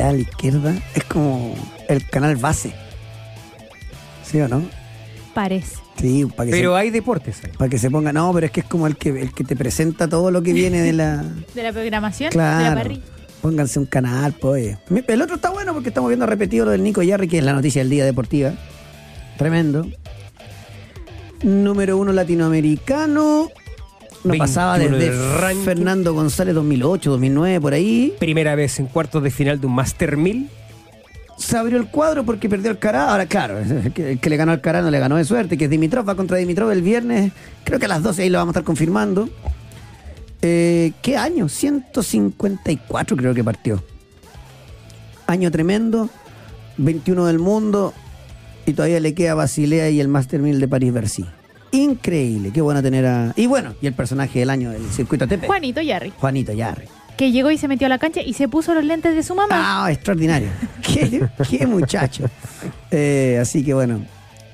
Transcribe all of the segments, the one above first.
allá a la izquierda? Es como el canal base. ¿Sí o no? Parece. Sí, para que, Pero se, hay deportes ahí. para que se ponga. No, pero es que es como el que, el que te presenta todo lo que viene de la. De la programación, de la Claro. parrilla. Pónganse un canal, pues. El otro está bueno porque estamos viendo repetido lo del Nico Yarri, que es la noticia del día deportiva. Tremendo. Número uno latinoamericano. No 21 pasaba desde ranking. Fernando González 2008, 2009, por ahí. Primera vez en cuartos de final de un Master 1000. Se abrió el cuadro porque perdió el Cará. Ahora, claro, el que, el que le ganó al Cará no le ganó de suerte, que es Dimitrov, va contra Dimitrov el viernes. Creo que a las 12 ahí lo vamos a estar confirmando. Eh, ¿Qué año? 154 creo que partió. Año tremendo, 21 del mundo y todavía le queda Basilea y el Master 1000 de París-Bercy. Increíble, qué bueno tener a... Y bueno, y el personaje del año del circuito ATP. Juanito Yarri, Juanito Yarri. que llegó y se metió a la cancha y se puso los lentes de su mamá. Ah, extraordinario. qué, qué muchacho. Eh, así que bueno,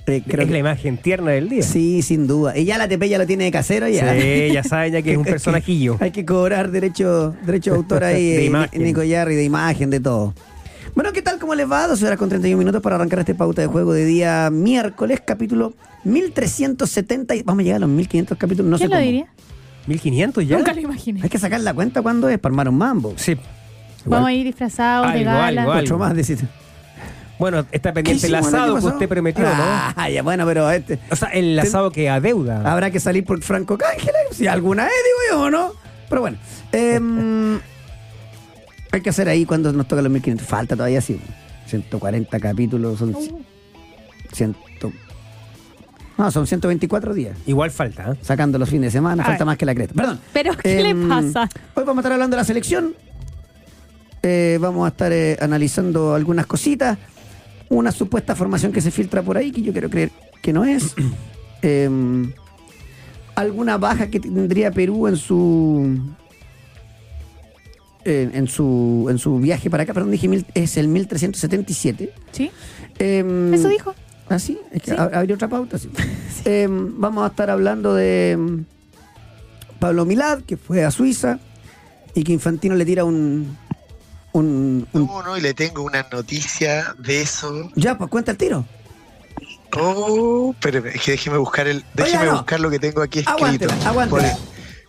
eh, creo es la imagen tierna del día. sí, sin duda. Y ya la TP ya lo tiene de casero ya. Sí, ya saben ya que es un personajillo. Hay que cobrar derecho, derecho de autor ahí. De eh, imagen. Nico Yarri, de imagen, de todo. Bueno, ¿qué tal? ¿Cómo les va? Dos horas con 31 minutos para arrancar este pauta de juego de día miércoles, capítulo 1370. y- Vamos a llegar a los 1500 capítulos, no ¿Quién sé lo cómo. diría? 1500 ya. Nunca lo imaginé. Hay que sacar la cuenta cuándo es para armar un mambo. Sí. Vamos a ir disfrazados de Algo, gala. algo, algo. Mucho más decir. Bueno, está pendiente el ¿Qué hicimos asado que usted prometió, ¿no? Ah, ya, bueno, pero este. O sea, el asado que adeuda. Habrá que salir por Franco Cángela, si alguna vez, digo yo, ¿o no? Pero bueno, em, hay que hacer ahí cuando nos toca los 1500. Falta todavía, sí. 140 capítulos, son Uh, 100. No, son 124 días. Igual falta, ¿eh? Sacando los fines de semana, A falta ver. más que la creta. Perdón. Pero, ¿qué le Em, pasa? Hoy vamos a estar hablando de la selección. Eh, vamos a estar eh, analizando algunas cositas. Una supuesta formación que se filtra por ahí, que yo quiero creer que no es. Em, alguna baja que tendría Perú en su. En, en su, en su viaje para acá, perdón, dije mil- es el 1377. ¿Sí? Em, Eso dijo. ¿Ah, sí? Es que Sí. habría otra pauta, sí. Em, vamos a estar hablando de em, Pablo Milad, que fue a Suiza y que Infantino le tira un... un, un- No, no, y le tengo una noticia de eso. Ya, pues cuenta el tiro. Oh, espérame, es que déjeme buscar el, déjeme no. buscar lo que tengo aquí escrito. Aguántela, Por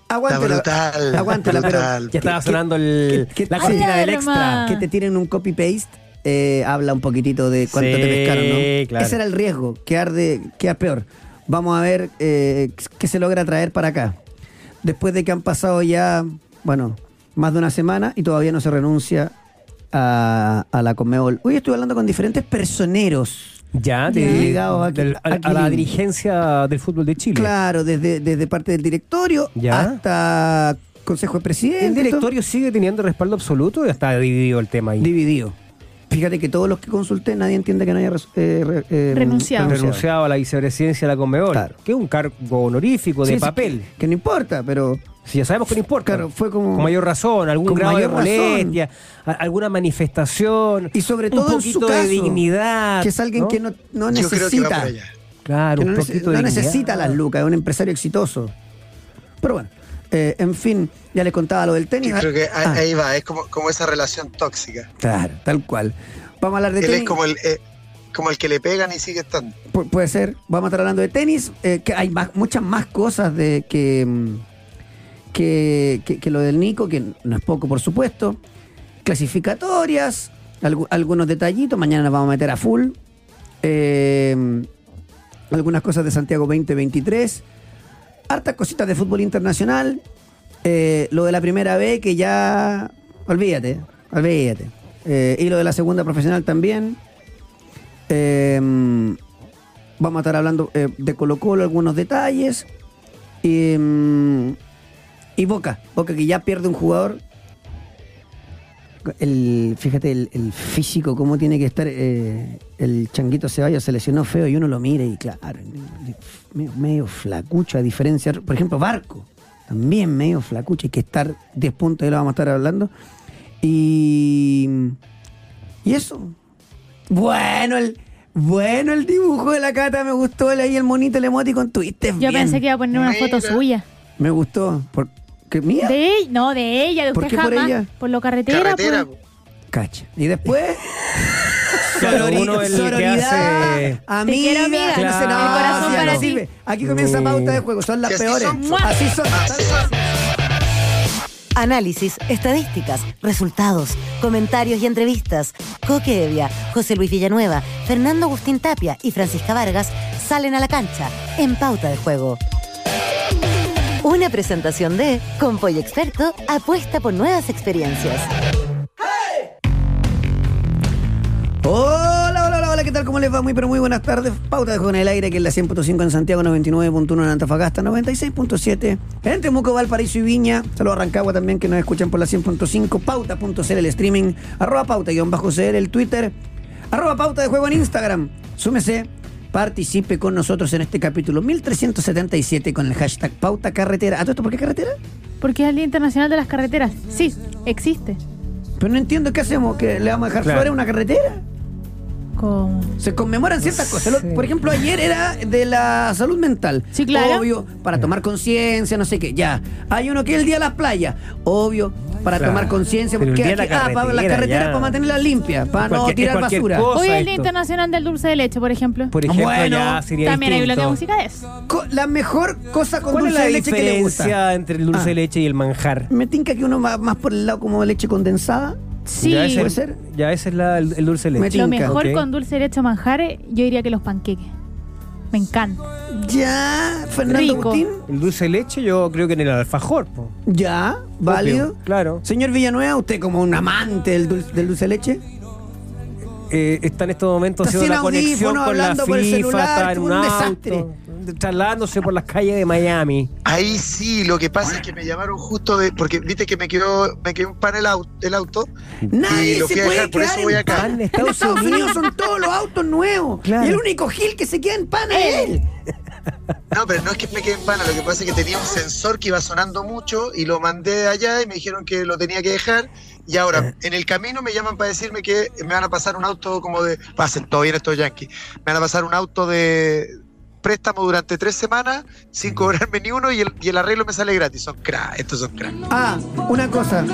Aguántela. brutal, Aguántela, pero- brutal. Ya estaba sonando el, que- que- la cortina del extra. Que te tiren un copy-paste eh, habla un poquitito de cuánto Sí, te pescaron, ¿no? claro. Ese era el riesgo, quedar, de, quedar peor. Vamos a ver eh, qué se logra traer para acá. Después de que han pasado ya, bueno, más de una semana y todavía no se renuncia a, a la Conmebol. Hoy estuve hablando con diferentes personeros. Ya, de, Ligados a- del- a, a a la dirigencia del fútbol de Chile. Claro, desde, desde parte del directorio Ya. hasta Consejo de Presidentes. ¿El directorio sigue teniendo respaldo absoluto o ya está dividido el tema ahí? dividido. Fíjate que todos los que consulté, nadie entiende que no haya eh, re- eh, Renunciado. renunciado a la vicepresidencia de la Conmebol, Claro. que es un cargo honorífico de Sí, sí, papel. que, que no importa, pero Si ya sabemos que no importa. Claro, fue como- Con mayor razón, algún con grado de mayor razón. molestia, a- alguna manifestación. y sobre todo un en poquito su caso, de dignidad. que es alguien que no, no Yo creo que va necesita, por allá. Claro, que un no, nece- poquito no de necesita dignidad. las lucas, es un empresario exitoso. Pero bueno, eh, en fin, ya les contaba lo del tenis. Yo creo que ahí, Ah, ahí va, es como, como esa relación tóxica. Claro, tal cual. Vamos a hablar de Él tenis. es como el, eh, como el que le pegan y sigue estando. Pu- puede ser. Vamos a estar hablando de tenis, eh, que hay más- muchas más cosas de que, mm, que, que- lo del Nico, que no es poco, por supuesto. Clasificatorias, algu- algunos detallitos. Mañana nos vamos a meter a full. Eh, algunas cosas de Santiago 2023. Hartas cositas de fútbol internacional. Eh, lo de la primera B, que ya. Olvídate, olvídate. Eh, y lo de la segunda profesional también. Vamos a estar hablando de Colo Colo, algunos detalles. Y, mm, y Boca, Boca que ya pierde un jugador. El, fíjate el, el físico, cómo tiene que estar. eh, el changuito Ceballos se lesionó feo y uno lo mira y claro, medio, medio flacucho, a diferencia. Por ejemplo, Barco, también medio flacucho, hay que estar 10 puntos, ya lo vamos a estar hablando. Y. Y eso, bueno, el, bueno, el dibujo de la cata me gustó. el- Ahí el monito, el emoticon, tuviste Yo bien. pensé que iba a poner una foto suya. Me gustó. Porque, ¿Mía? De ella, no, de ella, de ¿Por usted qué por jamás. ella? Por lo carretera. Carretera, pues. Cacha. Y después. Claro, sorori- uno es el que sororidad, hace- amiga. quiero, amiga. entonces, Claro. no, El corazón ya para no ti. sirve. Aquí comienza pauta de juego. Son las Que así peores. son. Así son. Así son. Análisis, estadísticas, resultados, comentarios y entrevistas. Coque Evia, José Luis Villanueva, Fernando Agustín Tapia y Francisca Vargas salen a la cancha en pauta de juego. Una presentación de Compoy Experto apuesta por nuevas experiencias. Hola, hola, hola, hola, ¿qué tal? ¿Cómo les va? Muy, pero muy buenas tardes. Pauta en el aire, que es la 100.5 en Santiago, 99.1 en Antofagasta, 96.7 en Temuco, Valparaíso y Viña. Saludos a Rancagua también, que nos escuchan por la 100.5. Pauta.cl el streaming, arroba pauta-cl el Twitter, arroba pauta de juego en Instagram. Súmese, participe con nosotros en este capítulo 1377 con el hashtag pauta carretera. ¿A todo esto por qué carretera? Porque es el Día Internacional de las Carreteras. Sí, existe. Pero no entiendo qué hacemos, que le vamos a dejar Claro. flores a una carretera. Como... Se conmemoran ciertas cosas. Por ejemplo, ayer era de la salud mental. Sí, claro. Obvio, para tomar conciencia, no sé qué. Ya. Hay uno que es el día de las playas. Obvio, para Claro. tomar conciencia. Porque aquí- la ah, para las carretera, carreteras ya. para mantenerlas limpias, para no es tirar basura. cosa. Hoy es el Día. Internacional del Dulce de Leche, por ejemplo. Por ejemplo, Bueno, ya sería También hay bloque de música de eso. La mejor cosa con ¿Cuál es dulce la de leche que le gusta. diferencia entre el dulce Ah. de leche y el manjar? Me tinca que uno va más por el lado como de leche condensada. Sí. Ya ese, ¿Puede ser? Ya ese es la- el, el dulce de Me leche. Lo mejor con dulce de leche o manjares, yo diría que los panqueques. Me encanta. Ya, Fernando Rico. Agustín. El dulce de leche yo creo que en el alfajor. po. Ya, válido. Obvio, Claro. Señor Villanueva, usted como un amante del dulce, del dulce de leche. Eh, está en estos momentos haciendo la conexión con la hablando por el FIFA, celular, está en un, un auto, trasladándose por las calles de Miami. Ahí sí, lo que pasa es que me llamaron justo de. Porque viste que me quedó, me quedó un pan el auto, el auto Nadie y lo se fui a puede dejar, por eso voy en acá. pan. En Estados, Unidos. son todos los autos nuevos. Claro. Y el único Gil que se queda en pan es él. No, pero no es que me quede en pana, lo que pasa es que tenía un sensor que iba sonando mucho y lo mandé allá y me dijeron que lo tenía que dejar. Y ahora, en el camino me llaman para decirme que me van a pasar un auto como de. Pasen, todo bien estos yankees. Me van a pasar un auto de préstamo durante tres semanas sin cobrarme ni uno y el, y el arreglo me sale gratis. Son crack, estos son crack. Ah, una cosa.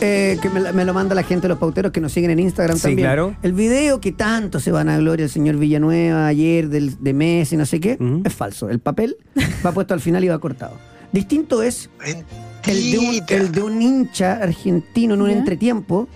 eh, que me, lo manda la gente de los pauteros que nos siguen en Instagram Sí, también. claro. El video que tanto se van a gloria el señor Villanueva ayer del, de Messi, no sé qué, es falso. El papel va puesto al final y va cortado. Distinto es el de un, Mentira. el de un hincha argentino en un Ya. entretiempo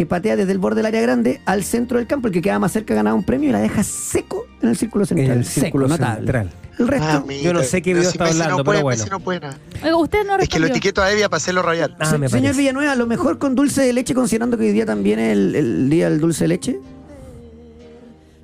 que patea desde el borde del área grande al centro del campo. El que queda más cerca ganaba un premio y la deja seco en el círculo central. En el Seco, círculo notable. central. El resto. Ah, mira. Yo no sé qué video si está Messi hablando, no puede, pero bueno. Messi no puede nada. Oiga, usted no Es que lo etiqueto a Evia para hacerlo rayar. Ah, Se- señor. Villanueva, lo mejor con dulce de leche, considerando que hoy día también es el, el día del dulce de leche.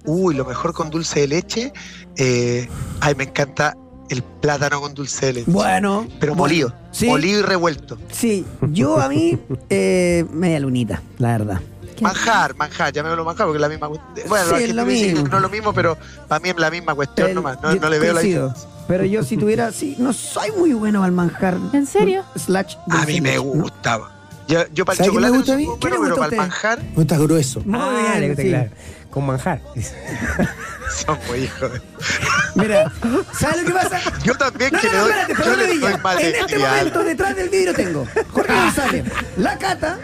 Uy, lo mejor con dulce de leche. eh, ay, me encanta el plátano con dulce de leche. Bueno. Pero bueno, molido. Sí, Molido y revuelto. sí. Yo a mí, eh, media lunita, la verdad. ¿Qué? Manjar, manjar, llamémoslo manjar porque es la misma cuestión. Bueno, Sí, es lo dicen que mismo. no es lo mismo, pero para mí es la misma cuestión El- nomás. No, yo no le veo la diferencia. Pero yo si tuviera, sí, no soy muy bueno al manjar. ¿En serio? Slash A mí me gustaba. Yo, yo para el ¿Sabe qué me chocolate no gusta a mí? muy ¿Qué le bueno, pero gusta para el manjar No está grueso. Muy Ah, bien, gusta, sí. claro. Con manjar. son muy hijos. de- Mira, ¿sabes lo que pasa? Yo también No, que no, le no, doy, espérate, yo le doy mal En este momento detrás del vidrio tengo Jorge González, la Cata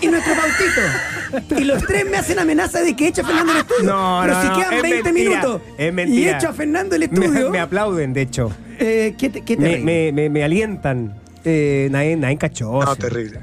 y nuestro Pautito. Y los tres me hacen amenaza de que eche a Fernando el estudio. No, Pero no, si no, quedan es 20 mentira, minutos es y mentira. echo a Fernando el estudio, me aplauden, de hecho. eh, ¿qué te, qué te Me, me, me, alientan. Eh, nadie, cachó. No, terrible.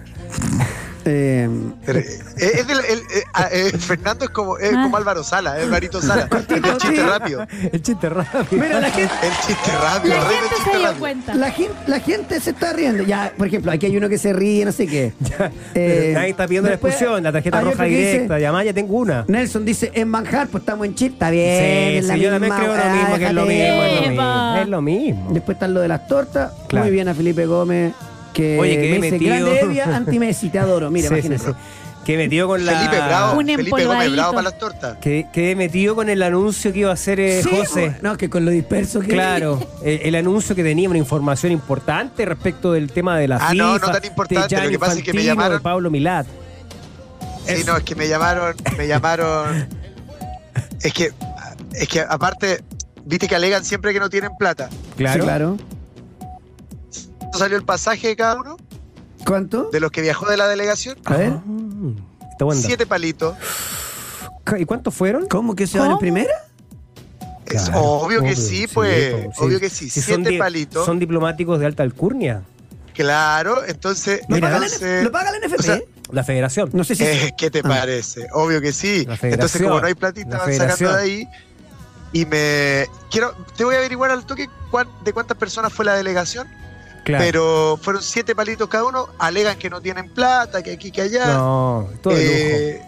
Eh, Pero, eh, es del- el- eh, ah, eh, Fernando es como, es como Álvaro Sala, es Marito Sala. Es del chiste rápido. El chiste rápido. mira, la gente, El chiste rápido, La gente se chiste dio rápido. cuenta. la, gen- la gente se está riendo. Ya, por ejemplo, aquí hay uno que se ríe, no sé qué. Ya, Eh, nadie está pidiendo la después expulsión, la tarjeta roja dice- directa. Y además ya tengo una. Nelson dice, en manjar, pues estamos en Chile, está bien. Sí, es la sí, yo también creo lo mismo, que es lo mismo, es lo mismo. Es lo mismo. Después está lo de las tortas. Claro. Muy bien a Felipe Gómez. Que Oye, que me dice, metido- grande Evia, anti-Messi, te adoro. Mira, Sí, sí, imagínate. sí. Que metido con la. Felipe Bravo, Un Felipe Gómez. Bravo para las tortas. Que, que metido con el anuncio que iba a hacer eh, Sí, José. No, que con lo disperso que Claro, el, el anuncio que tenía una información importante respecto del tema de la Ah, FIFA, no, no tan importante, lo que pasa es que me llamaron- de Pablo Milat. Sí, no, es que me llamaron, me llamaron. Es que, es que aparte, viste que alegan siempre que no tienen plata. Claro. Sí, claro. ¿No salió el pasaje de cada uno? ¿Cuánto? De los que viajó de la delegación. A ver. Ah, Está buen dato. Siete palitos. ¿Y cuántos fueron? ¿Cómo que se van en primera? Es Claro, obvio que sí, pues. po, Obvio que sí. Siete palitos. Son diplomáticos de alta alcurnia. Claro, entonces. ¿Lo, Mira, entonces- ¿Lo paga la NFP? o sea, La federación. no sé si... Eh, ¿Qué te Ah. parece? Obvio que sí. La federación, Entonces, como no hay platita, la van sacando federación. de ahí. Y me. Quiero. Te voy a averiguar al toque cuán- de cuántas personas fue la delegación. Claro. Pero fueron siete palitos cada uno. Alegan que no tienen plata, que aquí, que allá. no, todo lujo. Eh,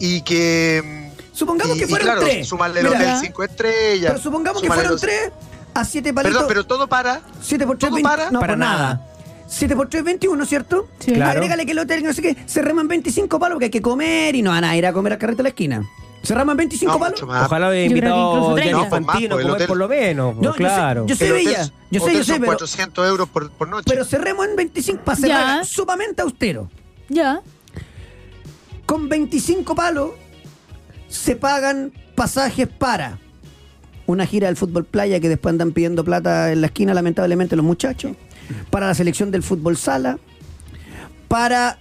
y que. Supongamos y- que y fueron claro, tres. Sumarle el Mira, hotel Ya. cinco estrellas. pero supongamos que fueron los- tres a siete palitos. Perdón, pero todo para. 7 por 3, ¿Todo para? No, Para por nada. nada. 7 por 3, 21, ¿cierto? Sí. Claro. Agrégale que el hotel, no sé qué, se reman 25 palos porque hay que comer y no van a ir a comer al carrito de la esquina. ¿Se reman 25 No, palos? Ojalá hubiera invitado Gianni 30. No, pues más, Infantino pues comer hotel- por lo menos. No, yo sé- claro. yo sé- Sevilla, yo sé, yo sé, son pero- 400 euros por, por noche. Pero cerremos en 25 para Ya. cerrar sumamente austero. Ya. Con 25 palos se pagan pasajes para una gira del fútbol playa que después andan pidiendo plata en la esquina, lamentablemente, los muchachos. Para la selección del fútbol sala. Para.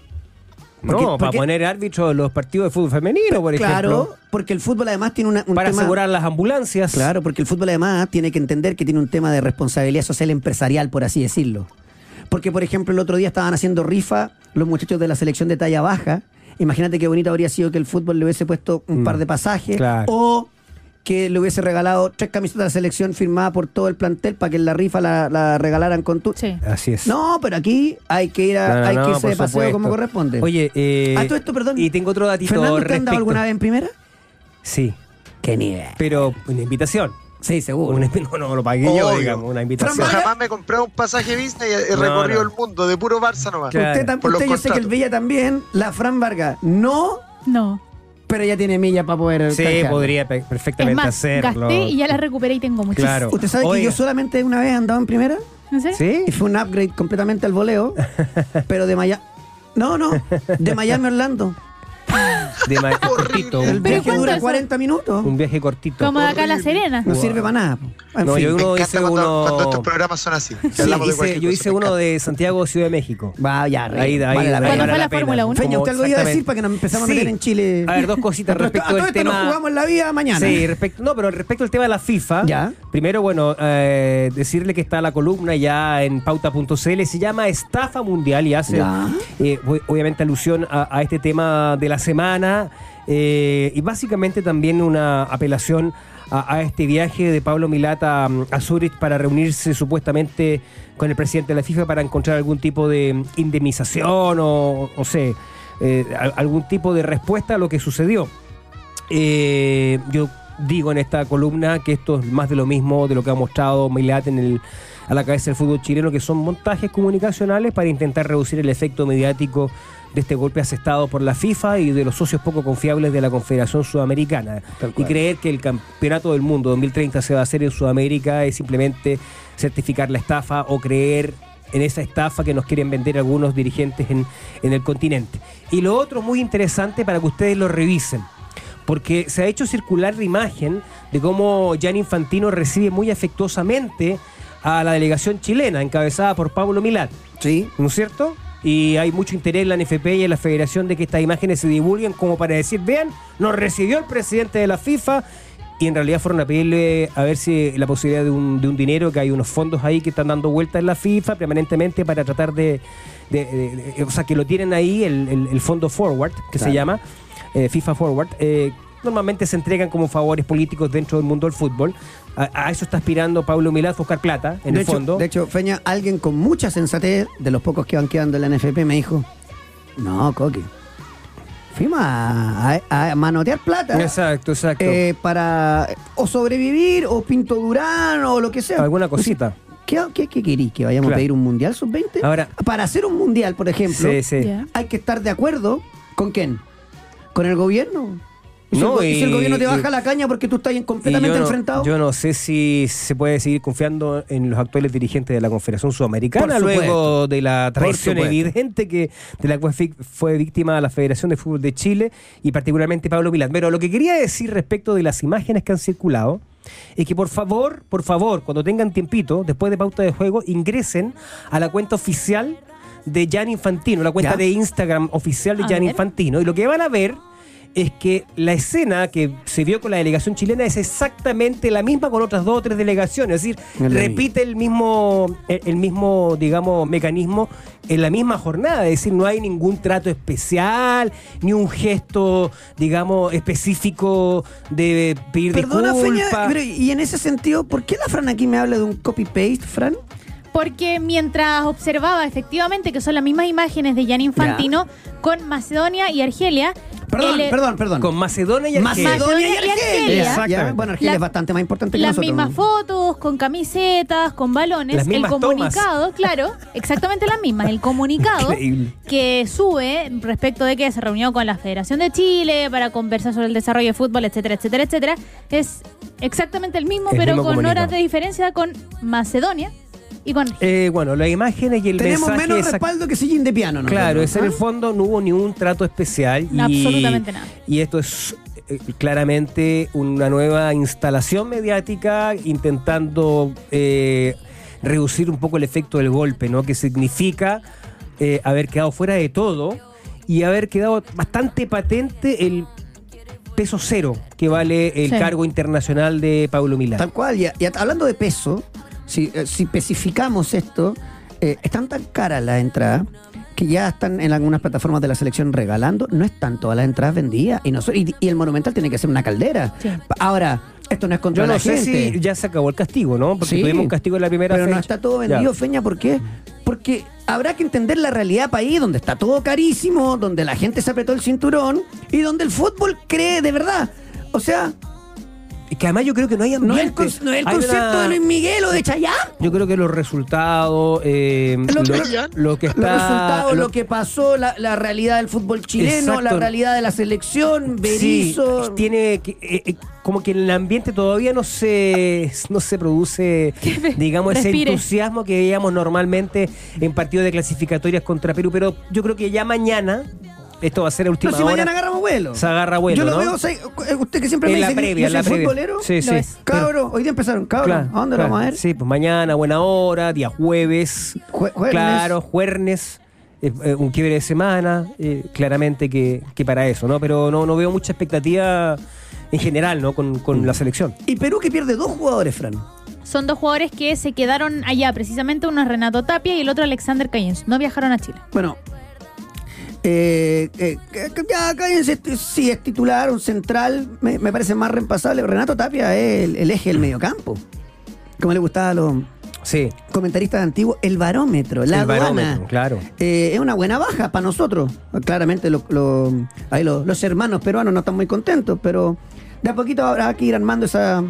No, para porque- poner árbitros los partidos de fútbol femenino, por Claro, ejemplo. porque el fútbol además tiene una, un Para tema. asegurar las ambulancias. Claro, porque el fútbol además tiene que entender que tiene un tema de responsabilidad social empresarial, por así decirlo. Porque, por ejemplo, el otro día estaban haciendo rifa los muchachos de la selección de talla baja. Imagínate qué bonito habría sido que el fútbol le hubiese puesto un Mm, par de pasajes. claro. O que le hubiese regalado tres camisetas de la selección firmadas por todo el plantel para que en la rifa la, la regalaran con tu. Sí. Así es. No, pero aquí hay que ir a, No, no, hay que irse de paseo supuesto. como corresponde. Oye, eh, a todo esto, perdón. Y tengo otro datito ¿Fernando te han dado alguna vez en primera? Sí, Qué nivel. pero una invitación. Sí, seguro. Una- no, no lo pagué yo, digamos, una invitación. Fran jamás me compré un pasaje Disney y he No, recorrido no. el mundo de puro Barça nomás. Claro. Usted, yo sé que el. Villa también, la Fran Vargas, no, No. Pero ella tiene millas para poder Sí, canjear. podría pe- Es perfectamente más, hacerlo. gasté y ya la recuperé y tengo muchísimo. Claro. ¿Usted sabe que yo solamente una vez he andado en primera? ¿En serio? ¿Sí? Y fue un upgrade completamente al voleo, pero de Miami... No, no, de Miami a Orlando. De ma- cortito. El Un, ¿Pero viaje cuánto dura eso? 40 minutos. un viaje cortito. Como de acá a La. Serena. No sirve para nada. po. En No, fin. yo Me uno encanta hice cuando, uno- cuando estos programas son así. que Sí, hablamos de hice- cualquier yo cosa, hice me uno encanta. de Santiago, Ciudad de México. Va, ya. Ahí, ahí, vale la ahí pena. ¿Cuándo vale fue la pena. Fórmula Uno? Feña, usted algo iba a decir para que nos empezamos a meter en Chile. A ver, dos cositas respecto a todo del esto tema. nos jugamos la vida mañana. Sí, respecto, no, pero respecto al tema de la FIFA, Ya. primero, bueno, eh, decirle que está la columna ya en pauta.cl, se llama Estafa Mundial y hace, Ya. eh, ob- obviamente, alusión a, a este tema de la semana eh, y básicamente también una apelación a, este viaje de Pablo Milata mm, a Zurich para reunirse supuestamente con el presidente de la FIFA para encontrar algún tipo de indemnización o, no sé, eh, algún tipo de respuesta a lo que sucedió. Eh, yo digo en esta columna que esto es más de lo mismo de lo que ha mostrado Milat en el, a la cabeza del fútbol chileno, que son montajes comunicacionales para intentar reducir el efecto mediático de este golpe asestado por la FIFA y de los socios poco confiables de la Confederación Sudamericana. Y creer que el Campeonato del Mundo 2030 se va a hacer en Sudamérica es simplemente certificar la estafa o creer en esa estafa que nos quieren vender algunos dirigentes en, en el continente. Y lo otro muy interesante para que ustedes lo revisen porque se ha hecho circular la imagen de cómo Gianni Infantino recibe muy afectuosamente a la delegación chilena, encabezada por Pablo Milat, Sí. ¿no es cierto? Y hay mucho interés en la NFP y en la Federación de que estas imágenes se divulguen como para decir, vean, nos recibió el presidente de la FIFA y en realidad fueron a pedirle a ver si la posibilidad de un, de un dinero, que hay unos fondos ahí que están dando vueltas en la FIFA permanentemente para tratar de, de- de- de- o sea, que lo tienen ahí, el, el- el fondo Forward, que se llama, eh, FIFA Forward. eh, normalmente se entregan como favores políticos dentro del mundo del fútbol. A, a eso está aspirando Pablo Milad, buscar plata, en de el hecho, fondo. De hecho, Feña, alguien con mucha sensatez, de los pocos que van quedando en la NFP, me dijo: No, Coqui. Fuimos a, a- a manotear plata. Exacto, exacto. eh, para o sobrevivir, o Pinto Durán, o lo que sea. Alguna cosita. ¿Qué, qué, qué querís? ¿Que vayamos Claro. a pedir un mundial sub-20? Ahora- Para hacer un mundial, por ejemplo, Sí, sí. Hay que estar de acuerdo con quién? ¿Con el gobierno? ¿Y si, No, el, y si el gobierno te y- baja la caña porque tú estás completamente yo no- enfrentado? Yo no sé si se puede seguir confiando en los actuales dirigentes de la Confederación Sudamericana luego de la traición evidente que de la cual fue víctima la Federación de Fútbol de Chile y particularmente Pablo Milán. Pero lo que quería decir respecto de las imágenes que han circulado es que por favor, por favor, cuando tengan tiempito, después de pauta de juego, ingresen a la cuenta oficial de Jan Infantino, la cuenta Ya. de Instagram oficial de Jan. Infantino. Y lo que van a ver es que la escena que se vio con la delegación chilena es exactamente la misma con otras dos o tres delegaciones. Es decir, repite el mismo, el, el mismo, digamos, mecanismo en la misma jornada. Es decir, no hay ningún trato especial, ni un gesto, digamos, específico de pedir Perdona, Feña, disculpas. pero y en ese sentido, ¿por qué la Fran aquí me habla de un copy-paste, Fran? Porque mientras observaba efectivamente que son las mismas imágenes de Gianni Infantino con Macedonia y Argelia. Perdón, el- perdón, perdón. Con Macedonia y Argelia. Macedonia y Argelia. Exactamente. bueno, Argelia La- es bastante más importante que Las nosotros. mismas fotos, con camisetas, con balones. Las el comunicado, claro, exactamente las mismas. El comunicado Increíble. que sube respecto de que se reunió con la Federación de Chile para conversar sobre el desarrollo de fútbol, etcétera, etcétera, etcétera, es exactamente el mismo, El pero mismo con comunicado. horas de diferencia con Macedonia y con Eh, bueno, las imágenes y el Tenemos mensaje menos exact- respaldo que sillín de piano, ¿no? Claro, ¿Ah? es en el fondo no hubo ningún trato especial. Y, Absolutamente nada. Y esto es eh, claramente una nueva instalación mediática intentando eh, reducir un poco el efecto del golpe, ¿no? Que significa eh, haber quedado fuera de todo y haber quedado bastante patente el peso cero que vale el Sí. cargo internacional de Pablo Milán. Tal cual. Y, y hablando de peso, si, eh, si especificamos esto, eh, están tan caras las entradas que ya están en algunas plataformas de la selección regalando. No están todas las entradas vendidas. Y, nosotros, y, y el Monumental tiene que ser una caldera. Sí. Ahora, esto no es contra Yo no la sé gente. si ya se acabó el castigo, ¿no? Porque Sí, tuvimos un castigo en la primera Pero fecha. no está todo vendido, Ya. Feña, ¿por qué? Porque habrá que entender la realidad país donde está todo carísimo, donde la gente se apretó el cinturón y donde el fútbol cree de verdad. O sea, Es que además yo creo que no hay no es el, ambiente. no es el Hay concepto una- de Luis Miguel o de Chayanne. Yo creo que los resultados, eh, Lo- lo, lo- lo que está... los resultados, lo, lo- que pasó, la, la realidad del fútbol chileno, Exacto. la realidad de la selección, Sí, Berizzo. tiene eh, eh, como que en el ambiente todavía no se no se produce digamos ese entusiasmo que veíamos normalmente en partidos de clasificatorias contra Perú pero yo creo que ya mañana esto va a ser a No, última si hora mañana agarramos vuelo. se agarra vuelo Yo lo ¿no? veo, ¿sabe? usted que siempre en me la dice que previa yo en la soy previa futbolero. sí sí Cabro, hoy día empezaron, cabro. Claro, ¿A dónde lo vamos a ver? Sí, pues mañana, buena hora, día jueves. Jue- jueves. Claro, jueves. eh, eh, un quiebre de semana, eh, claramente que, que para eso, ¿no? Pero no, no veo mucha expectativa en general, ¿no? Con, con la selección. Y Perú que pierde dos jugadores, Fran. Son dos jugadores que se quedaron allá, precisamente uno es Renato Tapia y el otro Alexander Cayens. No viajaron a Chile. Bueno, eh, eh, ya cállense, sí es titular, un central, me, me parece más reempasable. Renato Tapia es el, el eje del mediocampo. Como le gustaba a los Sí, comentaristas antiguos, el barómetro, la el aduana. barómetro, claro. Eh, es una buena baja para nosotros. Claramente lo- lo- ahí lo- los hermanos peruanos no están muy contentos, pero de a poquito habrá que ir armando esa,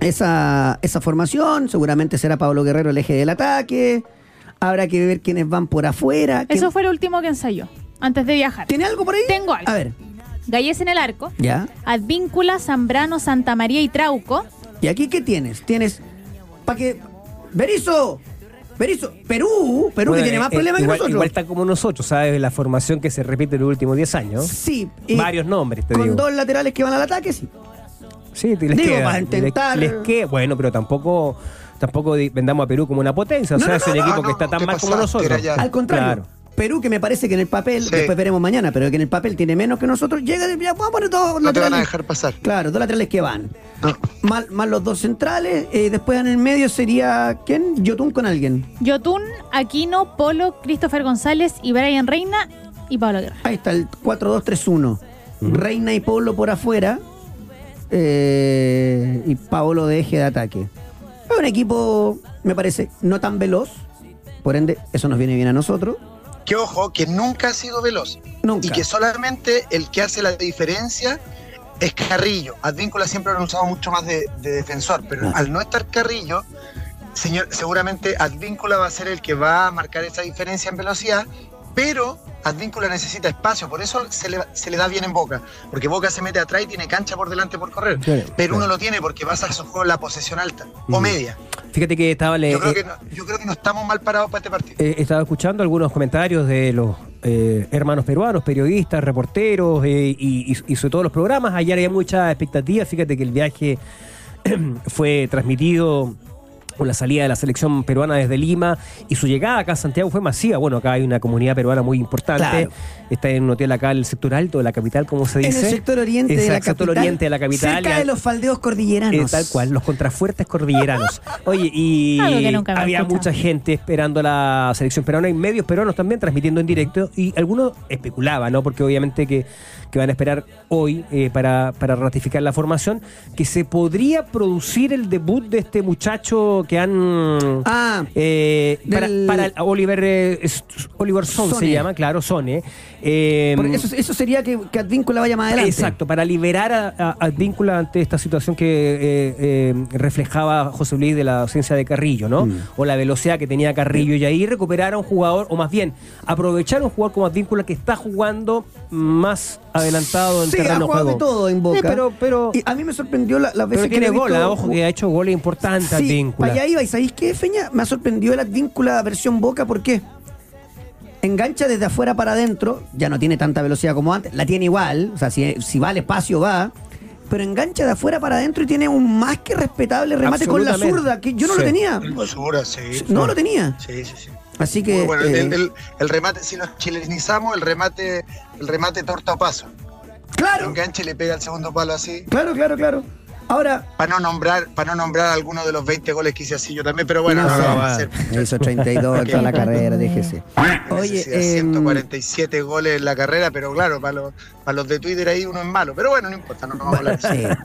esa, esa formación. Seguramente será Pablo Guerrero el eje del ataque. Habrá que ver quiénes van por afuera. quién- Eso fue lo último que ensayó, antes de viajar. ¿Tiene algo por ahí? Tengo algo. A ver, Gallés en el arco, ya. Advíncula, Zambrano, Santa María y Trauco. ¿Y aquí qué tienes? Tienes. ¿Para que Berizo, Berizo, Perú, Perú Bueno, que tiene más eh, problemas igual, que nosotros. Igual está como nosotros, ¿sabes? La formación que se repite en los últimos 10 años. Sí. y Varios nombres, te Con digo. dos laterales que van al ataque, sí. Sí, les Digo, queda. para intentar- Les, les queda. Bueno, pero tampoco tampoco vendamos a Perú como una potencia. O No, sea, no, es un no, equipo no, que está tan ¿qué mal como nosotros. Al contrario. Claro. Perú, que me parece que en el papel, Sí. después veremos mañana, pero que en el papel tiene menos que nosotros, llega y ya vamos a poner dos No te van a laterales. dejar pasar. Claro, dos laterales que van. No. Más, más los dos centrales, eh, después en el medio sería, ¿quién? Yotun con alguien. Yotun, Aquino, Polo, Christopher González y Brian Reina y Pablo Guerra. Ahí está el 4-2-3-1. Reina y Pablo por afuera. eh, y Paolo de eje de ataque. Un equipo, me parece, no tan veloz. Por ende, eso nos viene bien a nosotros. Que ojo, que nunca ha sido veloz. Nunca. Y que solamente el que hace la diferencia es Carrillo. Advíncula siempre lo han usado mucho más de, de defensor, pero al no estar Carrillo, señor, seguramente Advíncula va a ser el que va a marcar esa diferencia en velocidad, pero Advíncula necesita espacio, por eso se le, se le da bien en Boca, porque Boca se mete atrás y tiene cancha por delante por correr. Claro, pero uno lo tiene porque basa su juego en la posesión alta o media. Fíjate que estaba, le- Yo creo, eh, que no, yo creo que no estamos mal parados para este partido. eh, estaba escuchando algunos comentarios de los eh, hermanos peruanos, periodistas, reporteros eh, y, y- y sobre todo los programas. Ayer había mucha expectativa. Fíjate que el viaje fue transmitido con la salida de la selección peruana desde Lima y su llegada acá a Santiago fue masiva. Bueno, acá hay una comunidad peruana muy importante. Está en un hotel acá en el sector alto de la capital, como se dice. En el sector oriente de la Exacto, sector capital. oriente de la capital. Cerca de los faldeos Eh, cordilleranos. tal cual, los contrafuertes cordilleranos. Oye, y había escucha. mucha gente esperando a la selección peruana y medios peruanos también transmitiendo en directo. Y algunos especulaban, ¿no? Porque obviamente que, que van a esperar hoy eh, para, para ratificar la formación, que se podría producir el debut de este muchacho que han. Ah, eh, para, del- para Oliver, eh, Oliver Son se Sone. llama, claro, Sone. Eh, eso, eso sería que, que Advíncula vaya más adelante. Exacto, para liberar a, Advíncula ante esta situación que eh, eh, reflejaba José Luis de la ausencia de Carrillo, ¿no? Mm. O la velocidad que tenía Carrillo y ahí recuperar a un jugador, o más bien, aprovechar a un jugador como Advíncula que está jugando más adelantado en Sí, ha terreno de jugado juego. de todo en Boca. Sí, pero, pero, Y a mí me sorprendió la, las pero veces que tiene he gol, visto ojo, que ha hecho goles importantes Sí, Advíncula. para allá iba. ¿Y sabéis qué, Feña? Me ha sorprendido el Advíncula versión Boca. ¿Por qué? Engancha desde afuera para adentro. Ya no tiene tanta velocidad como antes. La tiene igual. O sea, si, si va al espacio, va. Pero engancha de afuera para adentro y tiene un más que respetable remate con la zurda, que yo no lo tenía. Basura, sí. No lo tenía. Sí, sí, sí. Así que. Muy bueno, eh, el, el- el remate, si lo chilenizamos, el remate, el remate torta paso. claro, Enganche y le pega el segundo palo así. claro, claro, claro. Ahora. Para no nombrar, para no nombrar alguno de los 20 goles que hice así yo también, pero bueno, No no, sé. lo vamos a hacer. Hizo 32 en toda la carrera, déjese. Oye, Necesidad em, 147 goles en la carrera, pero claro, para los, para los de Twitter ahí uno es malo. Pero bueno, no importa, no nos vamos a hablar de eso.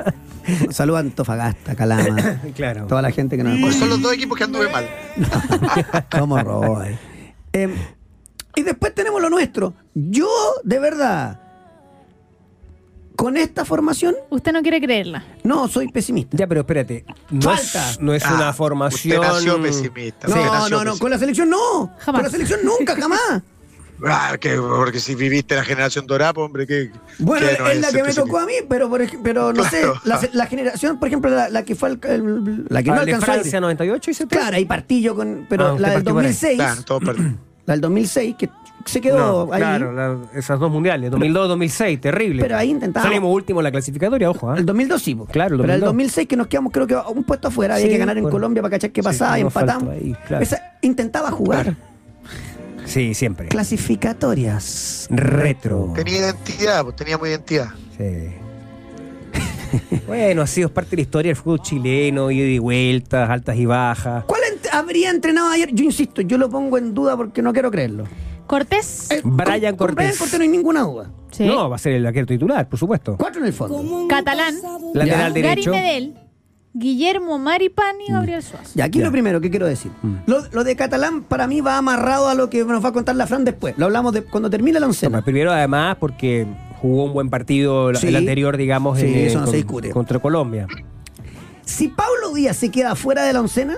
sí. Saludos a Antofagasta, Calama, Claro. toda la gente que nos Pues son los dos equipos que anduve mal. ¿Cómo robó? eh? Em, y después tenemos lo nuestro. Yo, de verdad, con esta formación, Usted no quiere creerla. no soy pesimista. Ya, pero espérate, no Falta. es, no es Ah, una Usted formación... nació pesimista. No, usted nació no, no, pesimista. con la selección no. Jamás. Con la selección nunca, jamás. Ah, que, porque si viviste la generación dorada, pues, hombre, que. Bueno, que no es la que me pesimista. tocó a mí, pero, por ej- pero no sé, Claro. la, la generación, por ejemplo, la, la que fue al- el- la que no Ah, de alcanzó ir. Francia 98 y 70. Claro, ahí partillo con. Pero Ah, usted la del partió por ahí. 2006, Claro, todo perdido. la del 2006, que se quedó No, ahí. Claro, la- esas dos mundiales, 2002-2006, terrible. Pero ahí intentaba- Salimos último en la clasificatoria, ojo. ¿ah? El 2002 sí. Claro, el pero el 2002. 2006 que nos quedamos creo que un puesto afuera, había Sí, que ganar en. Colombia para cachar qué Sí, pasaba faltó empatamos. ahí, claro. Esa- intentaba jugar Sí, siempre. clasificatorias. Retro. Tenía identidad, pues teníamos identidad. Sí. bueno, ha sido parte de la historia del fútbol chileno, ida y vueltas, altas y bajas. ¿Cuál ent- habría entrenado ayer? Yo insisto, yo lo pongo en duda porque no quiero creerlo. Cortés. Eh, Brian con- con Brian Cortés. Cortés no hay ninguna duda. Sí. No, va a ser el arquero titular, por supuesto. Cuatro en el fondo. Catalán. Lateral Ya. derecho. Gary Medel. Guillermo Maripán y Gabriel Suárez. Y aquí Ya. lo primero que quiero decir. Mm. Lo, lo de Catalán para mí va amarrado a lo que nos va a contar la Fran después. Lo hablamos de, cuando termine la No, oncena. primero, además, porque jugó un buen partido el- Sí. el anterior, digamos, Sí, en, eso no con- se discute. contra Colombia. Si Paulo Díaz se queda fuera de la oncena,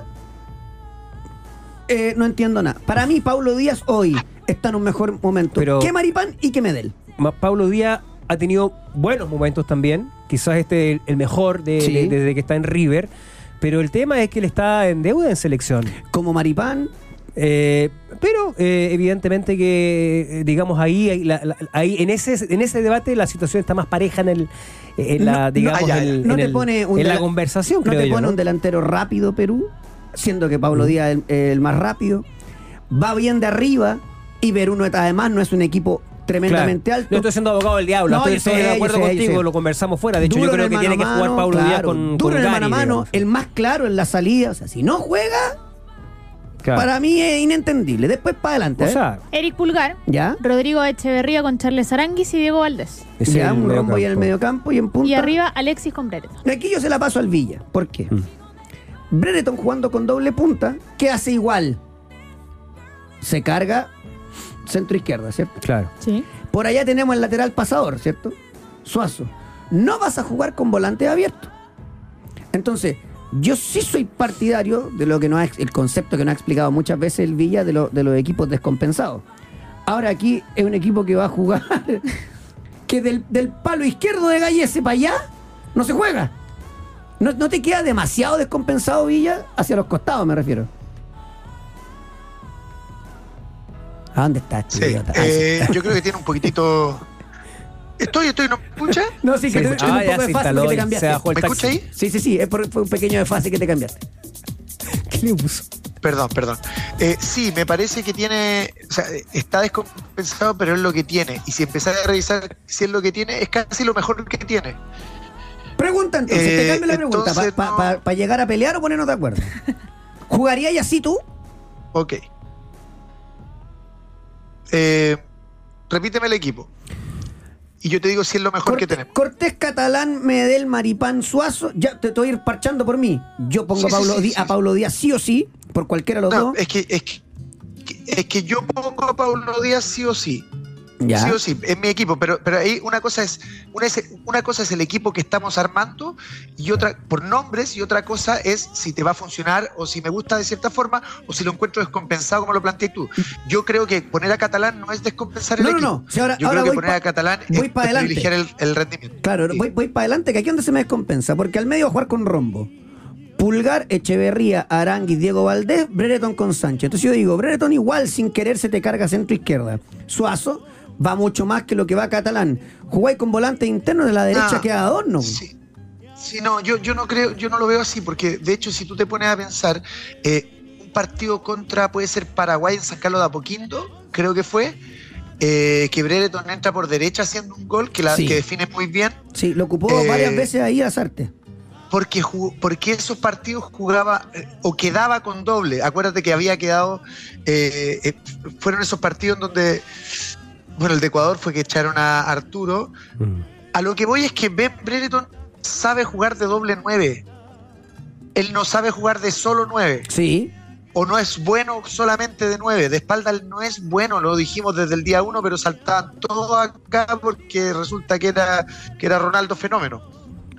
eh, no entiendo nada. Para mí, Paulo Díaz hoy está en un mejor momento Pero- que Maripán y que Medel. Ma- Pablo Díaz ha tenido buenos momentos también. Quizás este el, el mejor de- Sí. de- desde que está en River. Pero el tema es que él está en deuda en selección. Como Maripán, Eh, pero eh, evidentemente que, eh, digamos, ahí, ahí, la- la- ahí en, ese, en ese debate la situación está más pareja en, el, en la, No, no, digamos, ah, ya, en el- no en te el- pone un en la dela- conversación, no creo te yo, pone ¿no? un delantero rápido Perú, siendo que Pablo Díaz es el, el más rápido. Va bien de arriba y Perú además no es un equipo tremendamente Claro. alto. No estoy siendo abogado del diablo, No, estoy, sé, estoy de acuerdo sé, contigo, lo conversamos fuera. De hecho, Duro yo creo que tiene que jugar mano, Pablo Díaz con, Duro con en el mano a mano, el más claro en la salida. O sea, si no juega, Claro. para mí es inentendible. Después para adelante. O ¿eh? sea, Eric Pulgar. ¿Ya? Rodrigo Echeverría con Charles Aranguis y Diego Valdés. es ya, un rombo ahí en el mediocampo. y en punta. Y arriba Alexis con Brereton. Aquí yo se la paso al Villa. ¿Por qué? Mm. Brereton jugando con doble punta, ¿qué hace igual? Se carga centro izquierda, ¿cierto? Claro. Sí. Por allá tenemos el lateral pasador, ¿cierto? Suazo. No vas a jugar con volante abierto. Entonces, yo sí soy partidario de lo que nos ha, el concepto que nos ha explicado muchas veces el Villa de, lo- de los equipos descompensados. Ahora aquí es un equipo que va a jugar que del, del palo izquierdo de Gallese para allá no se juega. ¿No, no te queda demasiado descompensado Villa? Hacia los costados me refiero. ¿A dónde está este Sí, idiota? Ah, sí. eh, yo creo que tiene un poquitito. Estoy, estoy, ¿no me escucha? No, sí, que Sí, te, un Ah, poco de se fase que te y cambiaste. ¿Me taxi. escucha ahí? Sí, sí, sí, es por- fue un pequeño de fase que te cambiaste. ¿Qué le puso? Perdón, perdón. Eh, sí, me parece que tiene, o sea, está descompensado, pero es lo que tiene. Y si empezás a revisar si es lo que tiene, es casi lo mejor que tiene. Pregunta entonces, te Eh, cambio la pregunta. ¿Para no- llegar a pelear o ponernos de acuerdo? ¿Jugaría y así tú? Ok. Eh, repíteme el equipo. Y yo te digo si es lo mejor que tenemos. Cortés, Catalán, Medel, Maripán, Suazo. Ya te estoy ir parchando por mí. Yo pongo Sí, a, Pablo sí, sí, Di- a. Pablo Díaz sí o sí, por cualquiera de los No, dos. es que, es que es que yo pongo a Pablo Díaz sí o sí. Ya. Sí o sí, es mi equipo, pero, pero ahí una cosa es una, es una cosa es el equipo que estamos armando y otra por nombres y otra cosa es si te va a funcionar o si me gusta de cierta forma o si lo encuentro descompensado como lo planteas tú. Yo creo que poner a Catalán no es descompensar el No, no, equipo. no. Si ahora- Yo ahora creo que voy poner pa- a Catalán voy es privilegiar el, el rendimiento. Claro, Sí. voy, voy para adelante, que aquí donde se me descompensa, porque al medio va a jugar con Rombo. Pulgar, Echeverría, Aranguis, Diego Valdés, Brereton con Sánchez. Entonces yo digo, Brereton igual sin querer se te carga centro izquierda. Suazo va mucho más que lo que va Catalán. Jugáis con volante interno de la derecha Ah, que adorno. Sí. Sí, no, yo, yo no creo, yo no lo veo así, porque de hecho, si tú te pones a pensar, eh, un partido contra puede ser Paraguay en San Carlos de Apoquindo, creo que fue, eh, que Brereton entra por derecha haciendo un gol que, la, Sí. que define muy bien, Sí, lo ocupó Eh, varias veces ahí a Sarte. porque, jugó- porque esos partidos jugaba eh, o quedaba con doble. Acuérdate que había quedado, eh, eh, fueron esos partidos en donde, bueno, el de Ecuador fue que echaron a Arturo, Mm. A lo que voy es que Ben Brereton sabe jugar de doble 9. Él no sabe jugar de solo 9. Sí. O no es bueno solamente de 9. De espalda no es bueno, lo dijimos desde el día 1, pero saltaban todos acá porque resulta que era, que era Ronaldo fenómeno.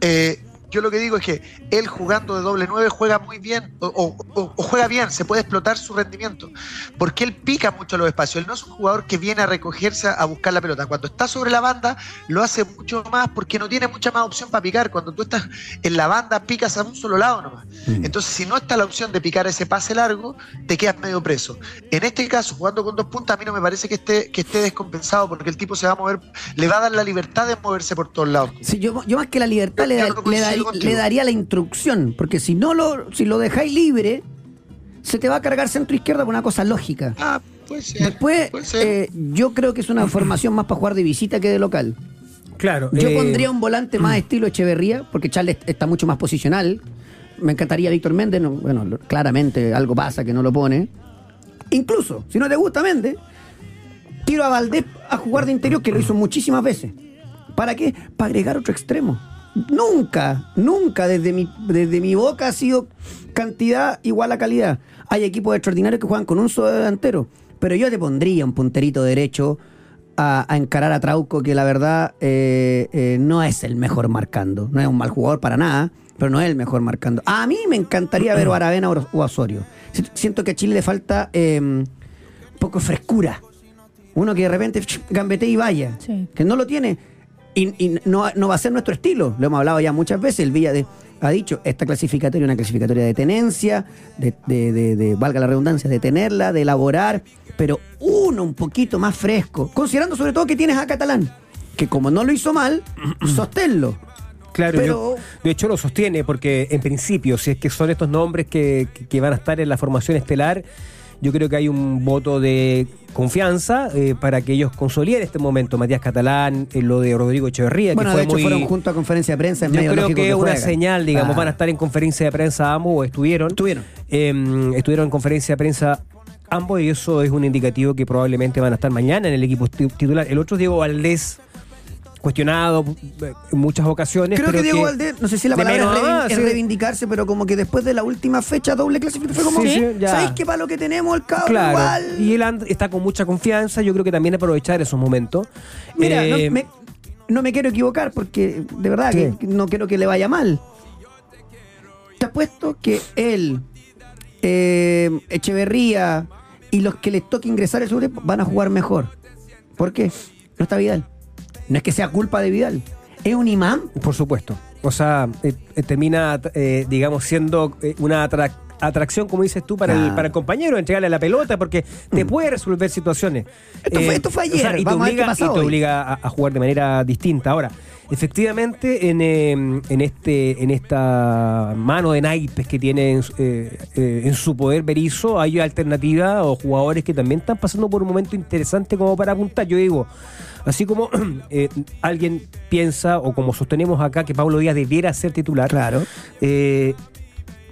Eh, yo lo que digo es que él jugando de doble 9 juega muy bien, o, o- o- o juega bien, se puede explotar su rendimiento, porque él pica mucho los espacios. Él no es un jugador que viene a recogerse a buscar la pelota. Cuando está sobre la banda, lo hace mucho más porque no tiene mucha más opción para picar. Cuando tú estás en la banda, picas a un solo lado nomás. Mm. Entonces, si no está la opción de picar ese pase largo, te quedas medio preso. En este caso, jugando con dos puntas, a mí no me parece que esté, que esté descompensado porque el tipo se va a mover, le va a dar la libertad de moverse por todos lados. Sí, yo, yo más que la libertad le, da- le. Le daría la instrucción, porque si no lo, si lo dejáis libre, se te va a cargar centro izquierda por una cosa lógica. Ah, puede ser. Después, puede ser. eh, yo creo que es una formación más para jugar de visita que de local. Claro. Yo eh, pondría un volante más estilo Echeverría, porque Charles está mucho más posicional. Me encantaría Víctor Méndez, no, bueno, claramente algo pasa que no lo pone. Incluso, si no te gusta Méndez, tiro a Valdés a jugar de interior, que lo hizo muchísimas veces. ¿Para qué? Para agregar otro extremo. Nunca, nunca desde mi, desde mi boca ha sido cantidad igual a calidad. Hay equipos extraordinarios que juegan con un solo delantero, pero yo te pondría un punterito derecho a, a encarar a Trauco, que la verdad eh, eh, no es el mejor marcando. No es un mal jugador para nada, pero no es el mejor marcando. A mí me encantaría ver a Aravena o a Osorio. Si- Siento que a Chile le falta eh, un poco frescura. Uno que de repente gambete y vaya. Sí. Que no lo tiene. Y, y no, no va a ser nuestro estilo. Lo hemos hablado ya muchas veces. El Villa de, ha dicho, esta clasificatoria es una clasificatoria de tenencia, de, de- de- de- valga la redundancia, de tenerla, de elaborar, pero uno un poquito más fresco. Considerando sobre todo que tienes a Catalán, que como no lo hizo mal, sosténlo. Claro, Pero- yo- de hecho lo sostiene porque en principio, si es que son estos nombres que, que- que van a estar en la formación estelar, yo creo que hay un voto de confianza eh, para que ellos consoliden este momento. Matías Catalán, eh, lo de Rodrigo Echeverría, Bueno, que fue de hecho muy... fueron junto a conferencia de prensa en yo medio creo que es una señal, digamos, Ah, van a estar en conferencia de prensa ambos, o estuvieron. Estuvieron. Eh, estuvieron en conferencia de prensa ambos y eso es un indicativo que probablemente van a estar mañana en el equipo ti- titular. El otro es Diego Valdés, cuestionado eh, en muchas ocasiones. Creo pero que Diego Valdés, no sé si la palabra menos es sí. reivindicarse, pero como que después de la última fecha doble clasificación fue como, Sí, sí, ya. ¿sabéis que para lo que tenemos el cabrón Claro, igual? y él está con mucha confianza, yo creo que también aprovechar esos momentos. Mira, Eh, no, me, no me quiero equivocar porque de verdad ¿Qué? que no quiero que le vaya mal. Te apuesto que él, eh, Echeverría y los que les toque ingresar el segundo tiempo van a jugar mejor. ¿Por qué? No está Vidal. No es que sea culpa de Vidal. Es un imán. Por supuesto. O sea, eh, eh, termina, eh, digamos, siendo eh, una atrac- atracción, como dices tú, para, el, para el compañero, entregarle la pelota, porque te puede resolver situaciones. Esto fue- esto fue ayer, y te obliga, y te obliga a, a jugar de manera distinta. Ahora, efectivamente, en, eh, en este en esta mano de naipes que tiene en, su- en su poder Berizzo, hay alternativas o jugadores que también están pasando por un momento interesante como para apuntar. Yo digo, así como eh, alguien piensa, o como sostenemos acá, que Pablo Díaz debiera ser titular, Claro. eh,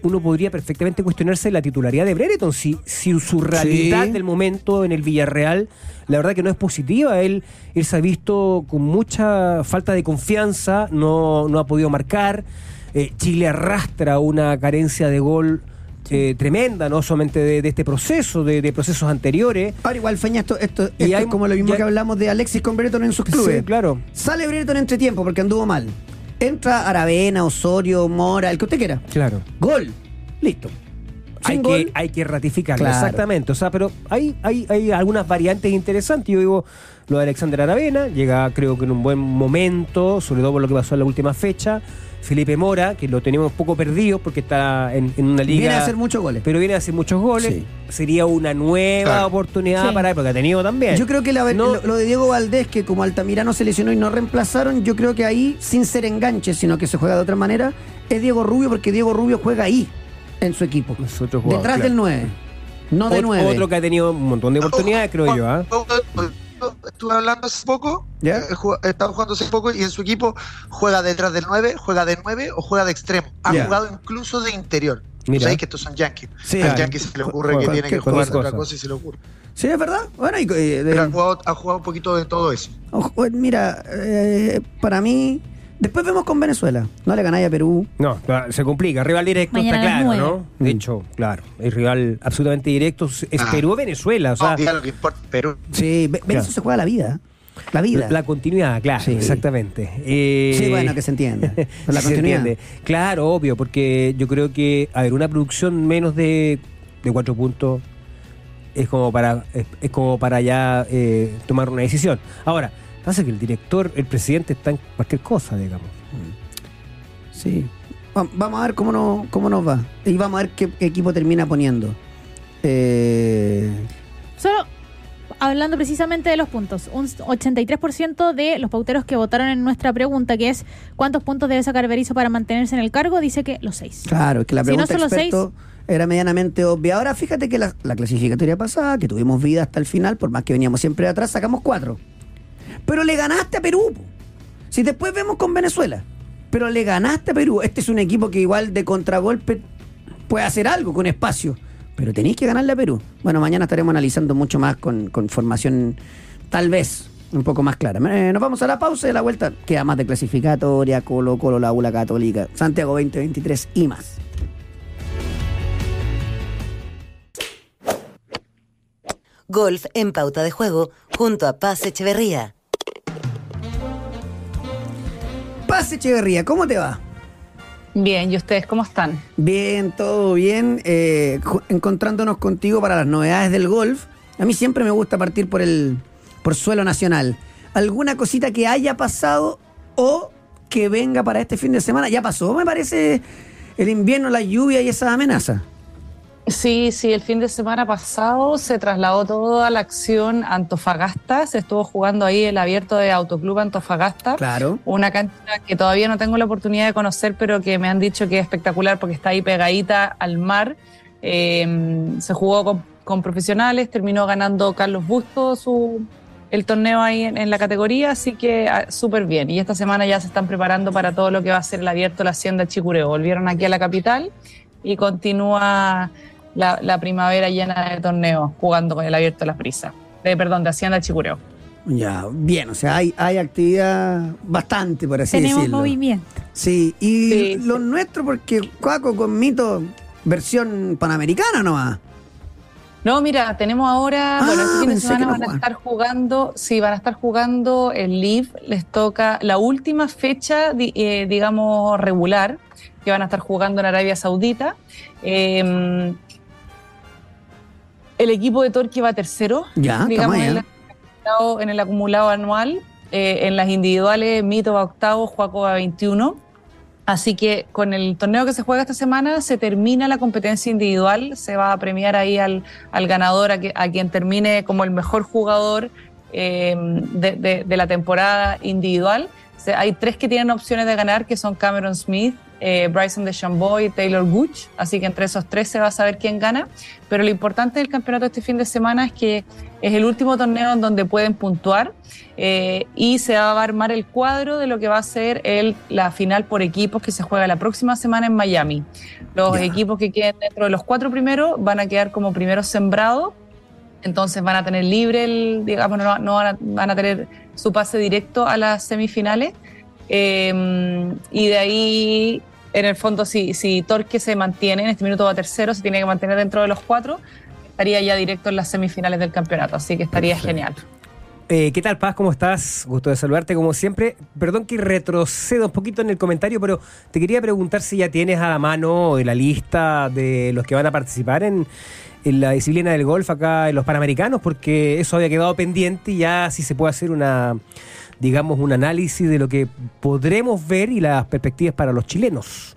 uno podría perfectamente cuestionarse la titularidad de Brereton si, si su realidad Sí. del momento en el Villarreal, la verdad que no es positiva. Él, él se ha visto con mucha falta de confianza, no, no ha podido marcar. Eh, Chile arrastra una carencia de gol eh, tremenda, no solamente de, de este proceso, de, de procesos anteriores. Ahora igual, Feña, esto, esto, Y hay- es como lo mismo ya- que hablamos de Alexis con Brereton en sus clubes. Sí, claro. Sale Brereton entre tiempo porque anduvo mal. Entra Aravena, Osorio, Mora, el que usted quiera. Claro. Gol. Listo. Hay que, hay que ratificarlo, Claro. exactamente. O sea, pero hay, hay, hay algunas variantes interesantes. Yo digo, lo de Alexander Aravena, llega creo que en un buen momento, sobre todo por lo que pasó en la última fecha. Felipe Mora, que lo tenemos poco perdido porque está en, en una liga. Viene a hacer muchos goles. Pero viene a hacer muchos goles. Sí. Sería una nueva Claro. oportunidad Sí. para él, porque ha tenido también. Yo creo que la- No- lo, lo de Diego Valdés, que como Altamirano se lesionó y no reemplazaron, yo creo que ahí, sin ser enganche, sino que se juega de otra manera, es Diego Rubio, porque Diego Rubio juega ahí, en su equipo. Detrás claro. del 9. No de Ot- 9. Otro que ha tenido un montón de oportunidades, creo yo. ¿ah? Estuve hablando hace poco, ¿Ya? eh, ju- estaba jugando hace poco y en su equipo juega detrás del 9, juega de 9 o juega de extremo. Ha Ya. jugado incluso de interior. Mira. Sabéis que estos son yankees. Sí. Al yankee se le ocurre Cu- que tiene que jugar cosa. otra cosa y se le ocurre. Sí, es verdad. Bueno, y, eh, de- Pero ha jugado, ha jugado un poquito de todo eso. ojo, eh, mira, eh, para mí, después vemos con Venezuela. No le ganáis a Perú. No, claro, se complica. Rival directo Mañana está claro. ¿no? De hecho, claro, el rival absolutamente directo es Ah. Perú o Venezuela. O sea, no, diga lo que importa, Perú. Sí, Ve- Venezuela se juega la vida. La vida. la continuidad, claro, Sí. exactamente. Eh, Sí, bueno, que se entienda. La se continuidad. entiende. Claro, obvio, porque yo creo que, a ver, una producción menos de, de cuatro puntos es como para es, es como para ya eh, tomar una decisión. Ahora, pasa que el director, el presidente está en cualquier cosa, digamos. Sí. Va- Vamos a ver cómo, no, cómo nos va. Y vamos a ver qué equipo termina poniendo. Eh, Solo hablando precisamente de los puntos, un 83% de los pauteros que votaron en nuestra pregunta, que es ¿cuántos puntos debe sacar Berizzo para mantenerse en el cargo? Dice que los seis. claro, es que la Si no pregunta son los experto era medianamente obvia. Ahora fíjate que la, la clasificatoria pasada, que tuvimos vida hasta el final, por más que veníamos siempre de atrás, sacamos cuatro. Pero le ganaste a Perú. Si después vemos con Venezuela. Pero le ganaste a Perú. Este es un equipo que igual de contragolpe puede hacer algo con espacio. Pero tenéis que ganarle a Perú. Bueno, mañana estaremos analizando mucho más con, con formación tal vez un poco más clara. Eh, nos vamos a la pausa y a la vuelta queda más de clasificatoria, Colo, Colo, la Ula Católica, Santiago 2023 y más. Golf en pauta de juego junto a Paz Echeverría. Paz Echeverría, ¿cómo te va? Bien, ¿y ustedes cómo están? Bien, todo bien. eh, encontrándonos contigo para las novedades del golf. A mí siempre me gusta partir por el por suelo nacional. ¿Alguna cosita que haya pasado o que venga para este fin de semana? Ya pasó, me parece, el invierno, la lluvia y esa amenaza. Sí, sí, el fin de semana pasado se trasladó toda la acción a Antofagasta, se estuvo jugando ahí el abierto de Autoclub Antofagasta. Claro. Una cancha que todavía no tengo la oportunidad de conocer, pero que me han dicho que es espectacular porque está ahí pegadita al mar. Eh, se jugó con, con profesionales, terminó ganando Carlos Busto su, el torneo ahí en, en la categoría, así que ah, súper bien. Y esta semana ya se están preparando para todo lo que va a ser el abierto de la Hacienda Chicureo. Volvieron aquí a la capital y continúa la, la primavera llena de torneos jugando con el abierto de la prisa. De, perdón, de Hacienda Chicureo. Ya, bien, o sea, hay, hay actividad bastante, por así Tenemos decirlo. movimiento. Sí, y Sí, lo sí. nuestro, porque Cuaco con Mito, versión panamericana nomás. No, mira, tenemos ahora, Ah, bueno, este fin de semana van a estar jugando, sí, van a estar jugando el Live, les toca la última fecha, di- eh, digamos, regular, que van a estar jugando en Arabia Saudita. Eh, el equipo de Torque va tercero, Ya, digamos, en, el acumulado, en el acumulado anual. Eh, en las individuales, Mito va octavo, Juaco va 21. Así que con el torneo que se juega esta semana se termina la competencia individual, se va a premiar ahí al, al ganador, a, que- a quien termine como el mejor jugador eh, de, de- de la temporada individual. Hay tres que tienen opciones de ganar, que son Cameron Smith, eh, Bryson DeChambeau y Taylor Gooch, así que entre esos tres se va a saber quién gana. Pero lo importante del campeonato este fin de semana es que es el último torneo en donde pueden puntuar eh, y se va a armar el cuadro de lo que va a ser el, la final por equipos que se juega la próxima semana en Miami. Los equipos que queden dentro de los cuatro primeros van a quedar como primeros sembrados, entonces van a tener libre el, digamos, no, no van, a, van a tener su pase directo a las semifinales. Eh, y de ahí, en el fondo, si, si Torque se mantiene, en este minuto va tercero, se tiene que mantener dentro de los cuatro, estaría ya directo en las semifinales del campeonato, así que estaría Perfecto. genial. Eh, ¿Qué tal, Paz? ¿Cómo estás? Gusto de saludarte como siempre. Perdón que retrocedo un poquito en el comentario, pero te quería preguntar si ya tienes a la mano la lista de los que van a participar en, en la disciplina del golf acá en los Panamericanos, porque eso había quedado pendiente y ya sí se puede hacer una, digamos, un análisis de lo que podremos ver y las perspectivas para los chilenos.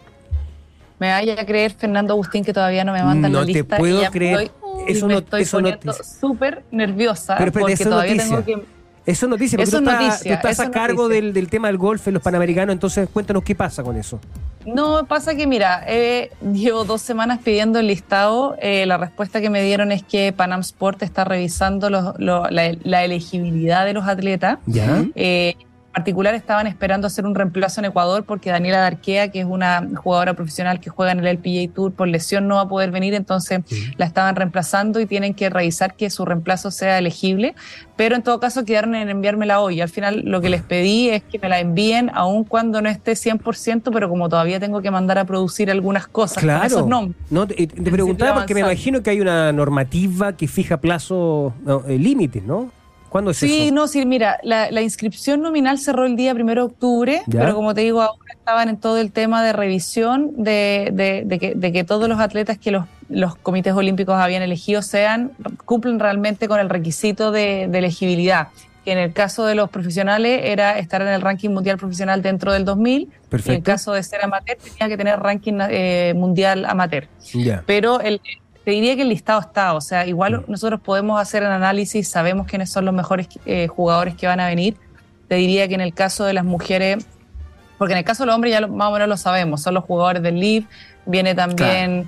Me vaya a creer, Fernando Agustín, que todavía no me mandan No la te lista. puedo y ya me creer. estoy- Eso me no- estoy eso no poniendo te- súper nerviosa Pero porque todavía noticia. tengo que... Eso es noticia, porque Eso tú, es estás, noticia, tú estás eso a cargo del, del tema del golf en los Panamericanos, entonces cuéntanos qué pasa con eso. No, pasa que mira, eh, llevo dos semanas pidiendo el listado. eh, la respuesta que me dieron es que Panam Sport está revisando los- lo- la, la elegibilidad de los atletas. ¿Ya? Eh, particular estaban esperando hacer un reemplazo en Ecuador porque Daniela Darquea, que es una jugadora profesional que juega en el LPGA Tour por lesión, no va a poder venir, entonces la estaban reemplazando y tienen que revisar que su reemplazo sea elegible. Pero en todo caso quedaron en enviármela hoy. Al final lo que les pedí es que me la envíen aun cuando no esté 100%, pero como todavía tengo que mandar a producir algunas cosas con Claro. esos nombres. No, te, te preguntaba porque me imagino que hay una normativa que fija plazo, no, eh, límites, ¿no? ¿Cuándo es Sí, eso? no, sí, mira, la, la inscripción nominal cerró el día primero de octubre, Ya. pero como te digo, ahora estaban en todo el tema de revisión de, de- de que, de que todos los atletas que los, los comités olímpicos habían elegido sean, cumplen realmente con el requisito de, elegibilidad. Que en el caso de los profesionales era estar en el ranking mundial profesional dentro del 2000, y en el Perfecto. caso de ser amateur tenía que tener ranking eh, mundial amateur Ya. pero el, te diría que el listado está, o sea, Mm. igual nosotros podemos hacer el análisis, sabemos quiénes son los mejores eh, jugadores que van a venir. Te diría que en el caso de las mujeres, porque en el caso de los hombres ya lo- más o menos lo sabemos, son los jugadores del LIV, viene también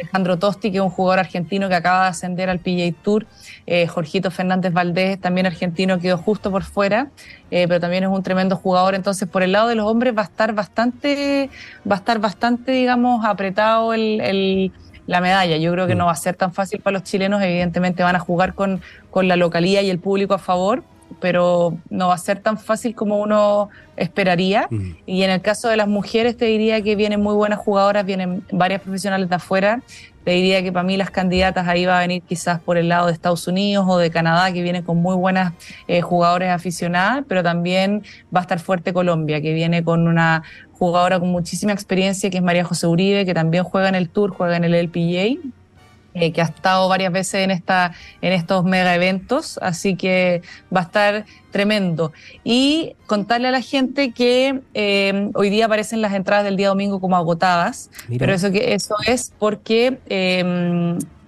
Alejandro Tosti, que es un jugador argentino que acaba de ascender al PGA Tour, eh, Jorgito Fernández Valdés, también argentino, quedó justo por fuera, eh, pero también es un tremendo jugador, entonces por el lado de los hombres va a estar bastante, va a estar bastante, digamos, apretado el- el la medalla. Yo creo que Mm. no va a ser tan fácil para los chilenos, evidentemente van a jugar con, con la localía y el público a favor, pero no va a ser tan fácil como uno esperaría. Mm. Y en el caso de las mujeres, te diría que vienen muy buenas jugadoras, vienen varias profesionales de afuera. Te diría que para mí las candidatas ahí va a venir quizás por el lado de Estados Unidos o de Canadá, que vienen con muy buenas eh, jugadoras aficionadas, pero también va a estar fuerte Colombia, que viene con una jugadora con muchísima experiencia, que es María José Uribe, que también juega en el Tour, juega en el LPGA. eh, que ha estado varias veces en esta en estos mega eventos, así que va a estar tremendo. Y contarle a la gente que eh, hoy día aparecen las entradas del día domingo como agotadas, Mira. pero eso que eso es porque eh,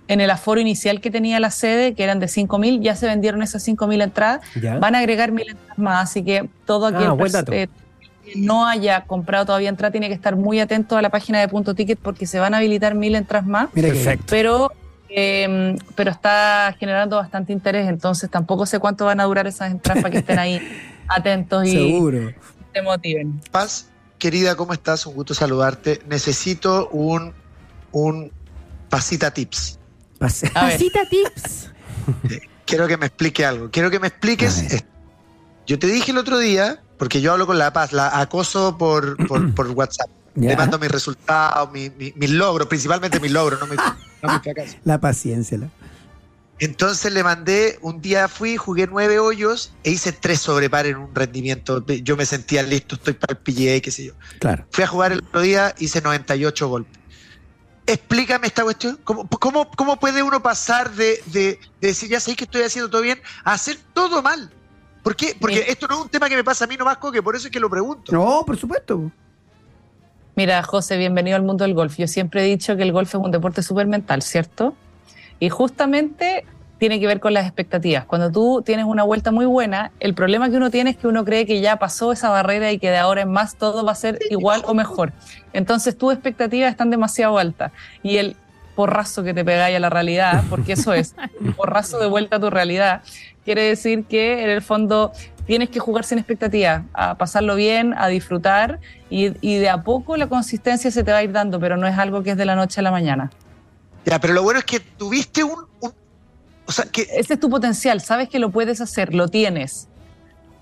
en el aforo inicial que tenía la sede, que eran de 5.000, ya se vendieron esas 5.000 entradas, ¿Ya? van a agregar 1.000 entradas más, así que todo aquel Ah, eh, que no haya comprado todavía entrada tiene que estar muy atento a la página de Punto Ticket porque se van a habilitar 1.000 entradas más Perfecto. pero eh, pero está generando bastante interés, entonces tampoco sé cuánto van a durar esas entradas para que estén ahí atentos y Seguro. se motiven. Paz, querida, ¿cómo estás? Un gusto saludarte. Necesito un, un pasita tips. Pasita tips. Quiero que me explique algo. Quiero que me expliques. Yo te dije el otro día, porque yo hablo con La Paz, la acoso por, por, por WhatsApp. Ya. Le mando mis resultados, mi- mi- mis logros, principalmente mis logros, no mis, no fracasos. La paciencia. la- Entonces le mandé, un día fui, jugué nueve hoyos e hice tres sobrepar en un rendimiento. Yo me sentía listo, estoy para el PGA, qué sé yo. Claro. Fui a jugar el otro día, hice 98 golpes. Explícame esta cuestión. ¿Cómo, cómo, cómo puede uno pasar de, de- de decir, ya sé que estoy haciendo todo bien, a hacer todo mal? ¿Por qué? Porque esto no es un tema que me pasa a mí nomás, que por eso es que lo pregunto. No, por supuesto. Mira, José, bienvenido al mundo del golf. Yo siempre he dicho que el golf es un deporte súper mental, ¿cierto? Y justamente tiene que ver con las expectativas. Cuando tú tienes una vuelta muy buena, el problema que uno tiene es que uno cree que ya pasó esa barrera y que de ahora en más todo va a ser igual o mejor. Entonces tus expectativas están demasiado altas y el porrazo que te pegáis a la realidad, porque eso es, un porrazo de vuelta a tu realidad, quiere decir que en el fondo tienes que jugar sin expectativas, a pasarlo bien, a disfrutar y, y de a poco la consistencia se te va a ir dando, pero no es algo que es de la noche a la mañana. Ya, pero lo bueno es que tuviste un. un- o sea, que Ese es tu potencial, sabes que lo puedes hacer, lo tienes.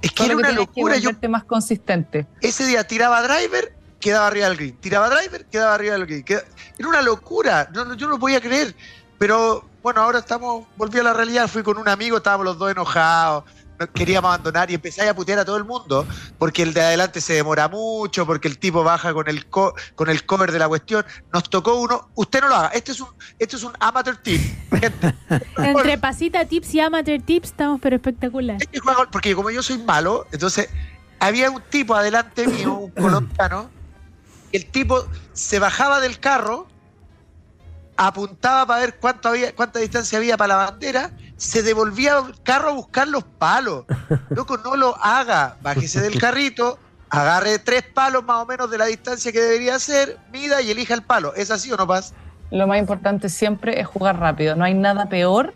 es que Solo era que una tienes locura. que Yo más consistente. ese día tiraba driver, quedaba arriba del green. Tiraba driver, quedaba arriba del green. Queda- Era una locura. No, no, yo no lo podía creer. Pero bueno, ahora estamos. Volví a la realidad. Fui con un amigo, estábamos los dos enojados. no- Queríamos abandonar y empecé a putear a todo el mundo porque el de adelante se demora mucho, porque el tipo baja con el co- con el cover de la cuestión. Nos tocó uno. Usted no lo haga. Este es un, este es un amateur. Gente, Entre pasita tips y amateur tips estamos pero espectacular. Jugar gol, porque como yo soy malo, entonces había un tipo adelante mío, un colombiano, el tipo se bajaba del carro, apuntaba para ver cuánto había, cuánta distancia había para la bandera, se devolvía al carro a buscar los palos. Loco, no lo haga, bájese del carrito, agarre tres palos más o menos de la distancia que debería ser, mida y elija el palo. ¿Es así o no pasa? Lo más importante siempre es jugar rápido. No hay nada peor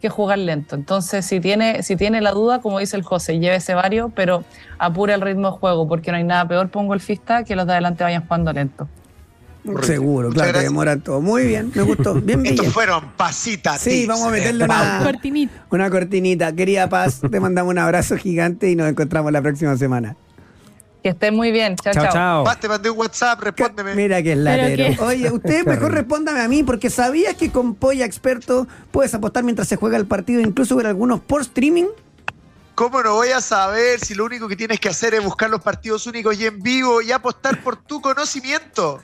que jugar lento. Entonces, si tiene, si tiene la duda, como dice el José, llévese varios, pero apure el ritmo de juego, porque no hay nada peor para un golfista que los de adelante vayan jugando lento. Correcto. Seguro, claro, que demoran todo. Muy bien, me gustó. Bien, Estos fueron pasitas. Sí, tips, vamos a meterle eh, una- Cortinita. Una cortinita. Querida Paz, te mandamos un abrazo gigante y nos encontramos la próxima semana. Que estén muy bien. Chao, Chao, chao. chao. Paz, te mandé un WhatsApp, respóndeme. Mira que es Pero latero. qué- Oye, usted mejor respóndame a mí, porque ¿sabías que con Polla Experto puedes apostar mientras se juega el partido, incluso ver algunos por streaming? ¿Cómo no voy a saber si lo único que tienes que hacer es buscar los partidos únicos y en vivo y apostar por tu conocimiento?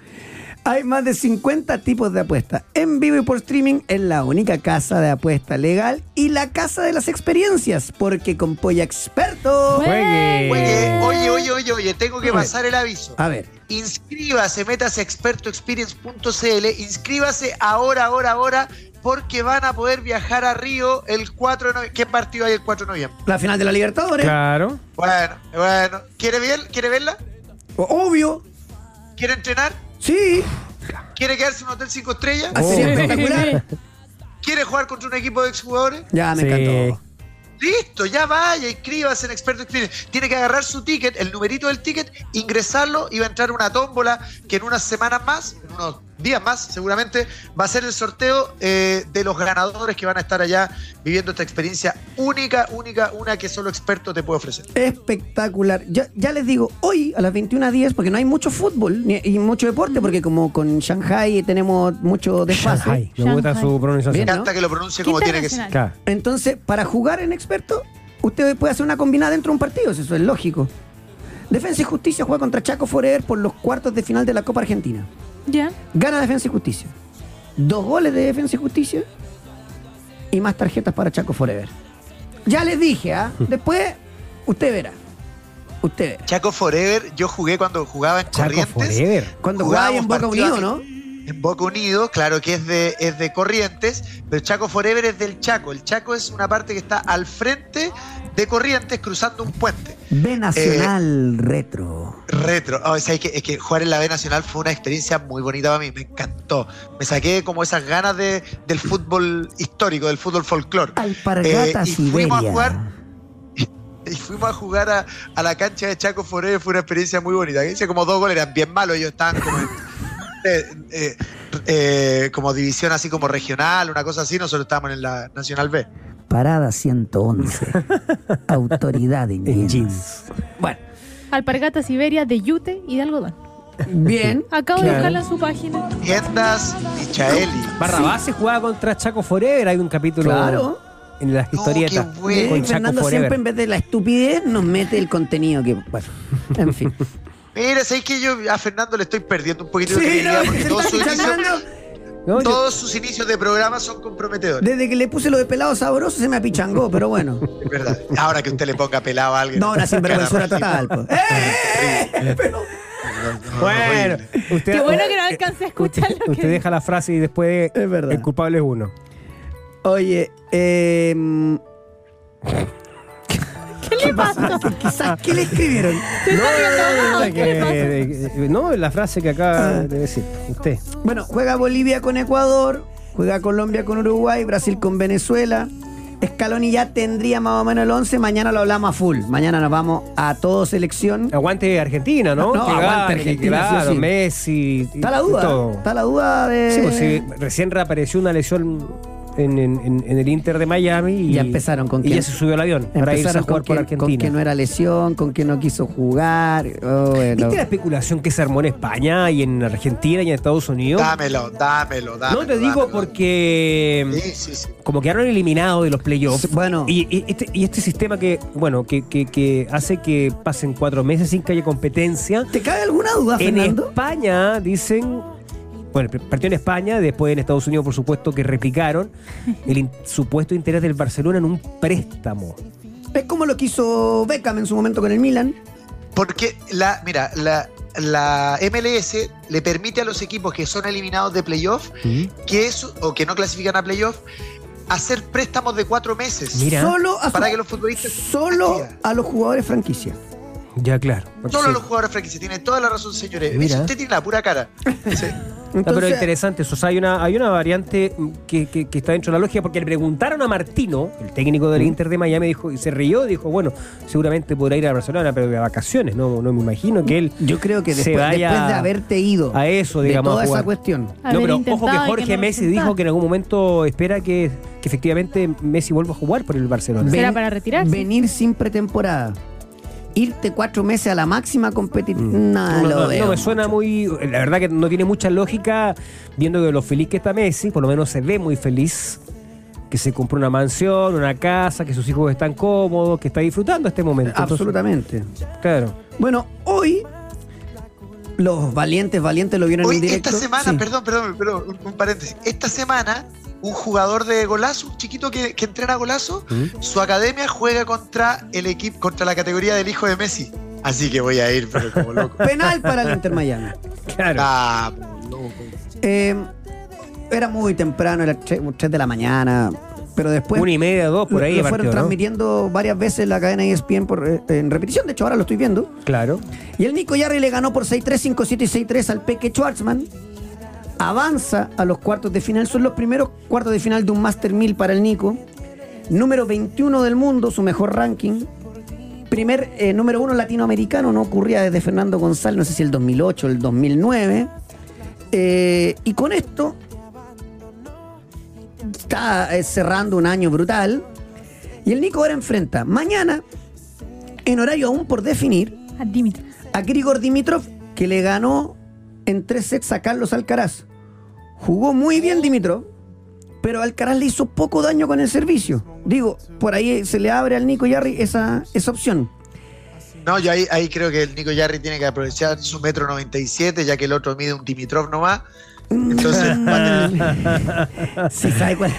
Hay más de 50 tipos de apuestas. En vivo y por streaming es la única casa de apuesta legal y la casa de las experiencias, porque con Polla Experto... Juegue. Oye, oye, oye, oye, oye, tengo que pasar el aviso. A ver, Inscríbase, métase a expertoexperience.cl, inscríbase ahora, ahora, ahora, porque van a poder viajar a Río el 4 de noviembre. ¿Qué partido hay el 4 de noviembre? la final de la Libertadores. Claro. Bueno, bueno. ¿Quiere, ver, ¿Quiere verla? Obvio. ¿Quiere entrenar? Sí. ¿Quiere quedarse en un hotel 5 estrellas? Así Oh. espectacular. ¿Quiere jugar contra un equipo de exjugadores? Ya, me Sí. encantó. Listo, ya vaya, inscríbase en Experto Experience. Tiene que agarrar su ticket, el numerito del ticket, ingresarlo y va a entrar una tómbola que en unas semanas más, en unos días más seguramente, va a ser el sorteo eh, de los ganadores que van a estar allá viviendo esta experiencia única, única, una que solo experto te puede ofrecer. Espectacular. Ya, ya les digo, hoy a las 21.10, porque no hay mucho fútbol ni- y mucho deporte, porque como con Shanghai tenemos mucho desfase. Shanghai. Me gusta su pronunciación. Bien. Me ¿no? encanta que lo pronuncie como tiene que ser. Claro. Entonces, para jugar en experto, usted puede hacer una combinada dentro de un partido, eso es lógico. Defensa y Justicia juega contra Chaco Forever por los cuartos de final de la Copa Argentina. Ya. Gana Defensa y Justicia. Dos goles de Defensa y Justicia y más tarjetas para Chaco Forever. Ya les dije, ¿ah? Después, usted verá. Usted verá. Chaco Forever, yo jugué cuando jugaba en Chaco Corrientes. Forever. Cuando jugaba ahí en Boca Unido. ¿no? En Boca Unido, claro que es de, es de Corrientes, pero Chaco Forever es del Chaco. El Chaco es una parte que está al frente de Corrientes cruzando un puente. B Nacional Retro. Retro. Oh, es, que, es que jugar en la B Nacional fue una experiencia muy bonita para mí, me encantó. Me saqué como esas ganas de, del fútbol histórico, del fútbol folclore. Alpargata Eh, y fuimos a jugar- Y fuimos a jugar a, a la cancha de Chaco Forever, fue una experiencia muy bonita. Hice como dos goles, eran bien malos, ellos estaban como en- eh, eh, eh, como división así como regional, una cosa así, nosotros estábamos en la Nacional B. Parada 111. Autoridad en jeans. jeans. Bueno, Alpargata Siberia de yute y de algodón. bien. Acabo de buscarla en su página. Tiendas Michaeli. Barrabás se jugaba contra Chaco Forever. Hay un capítulo Claro. en las historietas qué bueno. con Chaco Fernando siempre Forever. en vez de la estupidez nos mete el contenido que, bueno, en fin. Mira, sabéis que yo a Fernando le estoy perdiendo un poquito de Sí, credibilidad no, porque todos sus, inicios. No, yo- todos sus inicios de programa son comprometedores. Desde que le puse lo de pelado sabroso se me apichangó, pero bueno. Es verdad. Ahora que usted le ponga pelado a alguien. No, una sinvergüenzura total. po. ¡Eh! Pero, no, Bueno, horrible. usted, Qué bueno que no alcancé a escuchar usted, lo que usted deja la frase y después Es verdad. el culpable es uno. Oye, eh, ¿Qué le pasó? quizás, ¿qué le escribieron? Se está riendo más, Que- ¿Qué le pasó? eh, no, la frase que acaba Ah. de decir usted. Bueno, juega Bolivia con Ecuador, juega Colombia con Uruguay, Brasil con Venezuela. Scaloni ya tendría más o menos el 11, mañana lo hablamos a full. Mañana nos vamos a todo selección. Aguante Argentina, ¿no? No, Que aguante gane, que Argentina, claro, sí, sí. Messi. Está la duda, todo. está la duda de... Sí, pues sí, recién reapareció una lesión en, en- en- en el Inter de Miami y Ya empezaron con y que- ya se subió al avión para irse a Empezaron jugar con por que, con Argentina. que no era lesión, con que no quiso jugar. Oh, bueno. ¿Viste la especulación que se armó en España y en Argentina y en Estados Unidos? Dámelo, dámelo, dámelo. no te digo dámelo. porque Sí, sí, sí. como quedaron eliminados de los playoffs. Sí, bueno. Y, y este, y este sistema que, bueno, que, que- que hace que pasen cuatro meses sin que haya competencia. ¿Te cabe alguna duda, En Fernando? España dicen. Bueno, partió en España, después en Estados Unidos, por supuesto, que replicaron el in- supuesto interés del Barcelona en un préstamo. Es como lo que hizo Beckham en su momento con el Milan. Porque la, mira, la, la MLS le permite a los equipos que son eliminados de playoff que eso, o que no clasifican a playoff, hacer préstamos de cuatro meses. Mira. Solo a, su- Para que los futbolistas solo a los jugadores franquicia. Ya, claro. Solo Sí. los jugadores franquicia. Tiene toda la razón, señores. Mira. Usted tiene la pura cara. Sí. No, pero Entonces, interesante eso. O sea, hay una, hay una variante mm, que, que- que está dentro de la lógica, porque le preguntaron a Martino, el técnico del Inter de Miami, dijo, y se rió, dijo, bueno, seguramente podrá ir a Barcelona, pero de vacaciones, no, no me imagino que él yo creo que se después, vaya después de haberte ido a eso, de digamos. toda a esa cuestión. No, pero ojo que Jorge que no Messi dijo que en algún momento espera que, que efectivamente Messi vuelva a jugar por el Barcelona. ¿Será para retirarse? Venir sin pretemporada. Irte cuatro meses a la máxima competitiva. Mm. No, No, lo no, veo no me suena mucho. muy. La verdad que no tiene mucha lógica, viendo que lo feliz que está Messi, por lo menos se ve muy feliz, que se compró una mansión, una casa, que sus hijos están cómodos, que está disfrutando este momento. Entonces, Absolutamente. claro. Bueno, hoy los valientes, valientes lo vieron Hoy, en directo. esta semana, Sí. perdón, perdón, perdón, un, un paréntesis. Esta semana, un jugador de golazo, un chiquito que, que entrena golazo, su academia juega contra el equipo, contra la categoría del hijo de Messi. Así que voy a ir, pero como loco. Penal para el Inter Miami. Claro. Ah, loco. Eh, era muy temprano, era 3 de la mañana, pero después Una y media, dos, por ahí lo partió, fueron ¿no? transmitiendo varias veces en la cadena ESPN por, eh, en repetición, de hecho ahora lo estoy viendo. Claro. Y el Nico Yarri le ganó por 6-3, 5-7 y 6-3 al Peque Schwartzman. Avanza a los cuartos de final. Son los primeros cuartos de final de un Master 1000 para el Nico. Número 21 del mundo, su mejor ranking. Primer eh, número uno latinoamericano, no ocurría desde Fernando González, no sé si el 2008 o el 2009. Eh, y con esto está eh, cerrando un año brutal. Y el Nico ahora enfrenta mañana, en horario aún por definir, A Dimitri. a Grigor Dimitrov, que le ganó en tres sets a Carlos Alcaraz. Jugó muy bien Dimitrov, pero Alcaraz le hizo poco daño con el servicio. Digo, por ahí se le abre al Nico Yarri esa, esa opción. No, yo ahí, ahí creo que el Nico Yarri tiene que aprovechar su metro 97, ya que el otro mide un Dimitrov nomás. Entonces, va a tener- Si sabes cuál,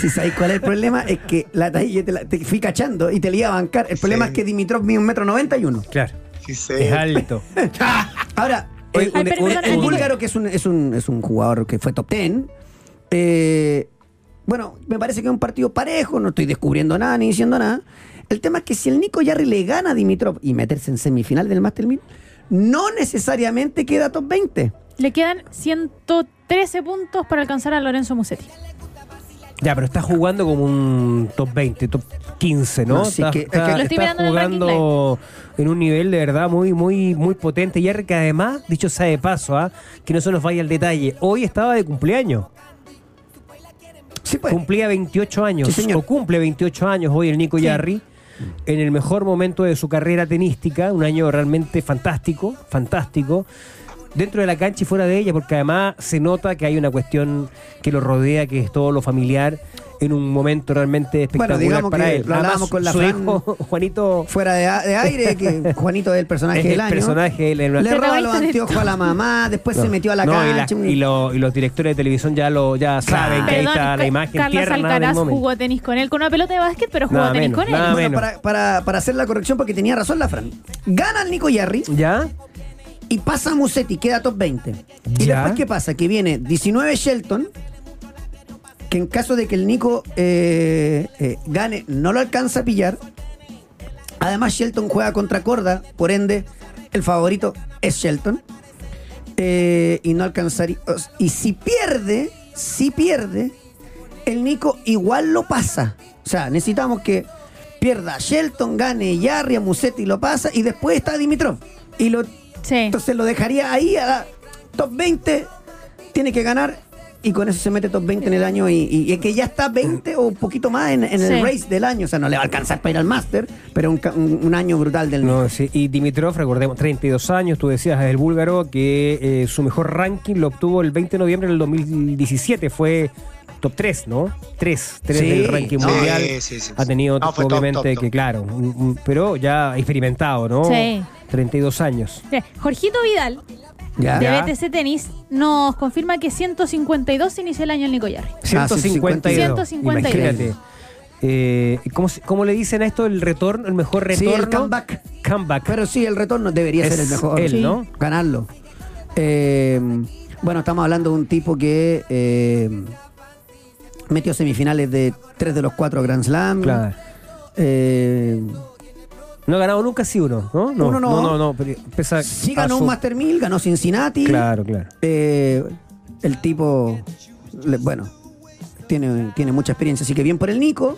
si sabes cuál es el problema, es que la talla te, la- te fui cachando y te la iba a bancar. El problema Sí. es que Dimitrov mide un metro noventa y uno. Claro. sí, sí. Es alto. Ahora, Ay, un- perdón, búlgaro, que es un, es, un, es un jugador que fue top 10, eh, bueno, me parece que es un partido parejo, no estoy descubriendo nada ni diciendo nada. El tema es que si el Nico Yarri le gana a Dimitrov y meterse en semifinal del Master 1000, no necesariamente queda top 20. Le quedan 113 puntos para alcanzar a Lorenzo Musetti. Ya, pero está jugando como un top 20, top 15, ¿no? No, sí, está que- es que- está- Lo estoy está en jugando en un nivel de verdad muy, muy, muy potente. Y que además, dicho sea de paso, ¿ah? que no se nos vaya el detalle, hoy estaba de cumpleaños. Sí, pues. Cumplía 28 años, Sí, señor. o cumple 28 años hoy el Nico Sí. Yarri, en el mejor momento de su carrera tenística, un año realmente fantástico, fantástico, dentro de la cancha y fuera de ella, porque además se nota que hay una cuestión que lo rodea, que es todo lo familiar, en un momento realmente espectacular digamos para que él. lo Además, con la su Fran- hijo, Juanito, Fuera de, aire, que Juanito es el personaje es del el año. personaje, él- él- Le roba los anteojos a la mamá, después se metió a la No, y, cancha. la- y lo- y los directores de televisión ya lo ya saben que ahí Perdón, está la imagen Carlos Alcaraz jugó tenis con él con una pelota de básquet, pero jugó Nada tenis menos, con él. Bueno, para, para- para hacer la corrección, porque tenía razón la Fran. Gana el Nico Yarri ¿Ya? Y pasa a Musetti, queda top 20. Y Ya. después, ¿qué pasa? Que viene 19 Shelton, que en caso de que el Nico eh, eh, gane, no lo alcanza a pillar. Además, Shelton juega contra Corda, por ende, el favorito es Shelton. Eh, y no alcanzaría. Y si pierde, si pierde, el Nico igual lo pasa. O sea, necesitamos que pierda Shelton, gane Yarria, Musetti lo pasa y después está Dimitrov. Y lo, Sí. entonces lo dejaría ahí a la top 20, tiene que ganar y con eso se mete top 20 en el año y, y- y que ya está 20 o un poquito más en, en Sí. el race del año. O sea, no le va a alcanzar para ir al Master, pero un, ca- un- un año brutal del. No, sí, Y Dimitrov, recordemos, 32 años, tú decías, es el búlgaro que eh, su mejor ranking lo obtuvo el 20 de noviembre del 2017, fue top 3, ¿no? 3, 3 Sí, del ranking no, mundial. sí, sí, sí. ha tenido, No, fue top, obviamente, top, top. que claro, un- un- pero ya experimentado, ¿no? Sí. 32 años. Sí. Jorgito Vidal, ¿Ya? de. BTC Tenis, nos confirma que 152 inició el año el Nico Yarri. 152. 152. Imagínate. Eh, ¿cómo, le dicen a esto? El retorno, el mejor Sí, retorno. el comeback. Comeback. Pero sí, el retorno debería Es ser el mejor. él, Sí. ¿no? Ganarlo. Eh, bueno, estamos hablando de un tipo que eh, metió semifinales de tres de los cuatro Grand Slam. Claro. Eh, No ha ganado nunca, sí uno, ¿no? No, Uno no. no, no, no, pesa sí ganó su- un Master 1000, ganó Cincinnati. Claro, claro. Eh, el tipo, le- bueno, tiene, tiene mucha experiencia, así que bien por el Nico.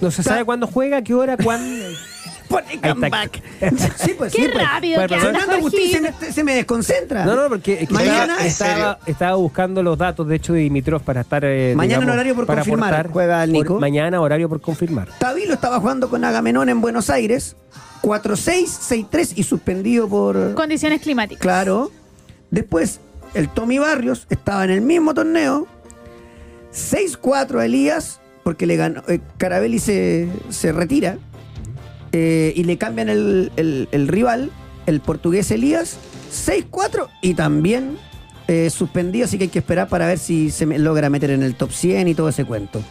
No se sabe cuándo juega, qué hora, cuándo. Pone comeback. sí, pues Qué sí, pues. rápido Bueno, que pero anda, Fernando Agustín se Jorgito. me, se me desconcentra. No, no, porque es que Mañana- estaba, estaba, estaba buscando los datos, de hecho, de Dimitrov para estar. eh, Mañana en horario por para confirmar, aportar. juega el Nico. Por- mañana horario por confirmar. Tabilo estaba jugando con Agamenón en Buenos Aires. 4-6, 6-3 y suspendido por. Condiciones climáticas. Claro. Después, el Tommy Barrios estaba en el mismo torneo. 6-4 a Elías, porque le ganó. eh, Carabelli se, se retira. Eh, y le cambian el, el- rival, el portugués Elías. 6-4 y también eh, suspendido, así que hay que esperar para ver si se logra meter en el top 100 y todo ese cuento.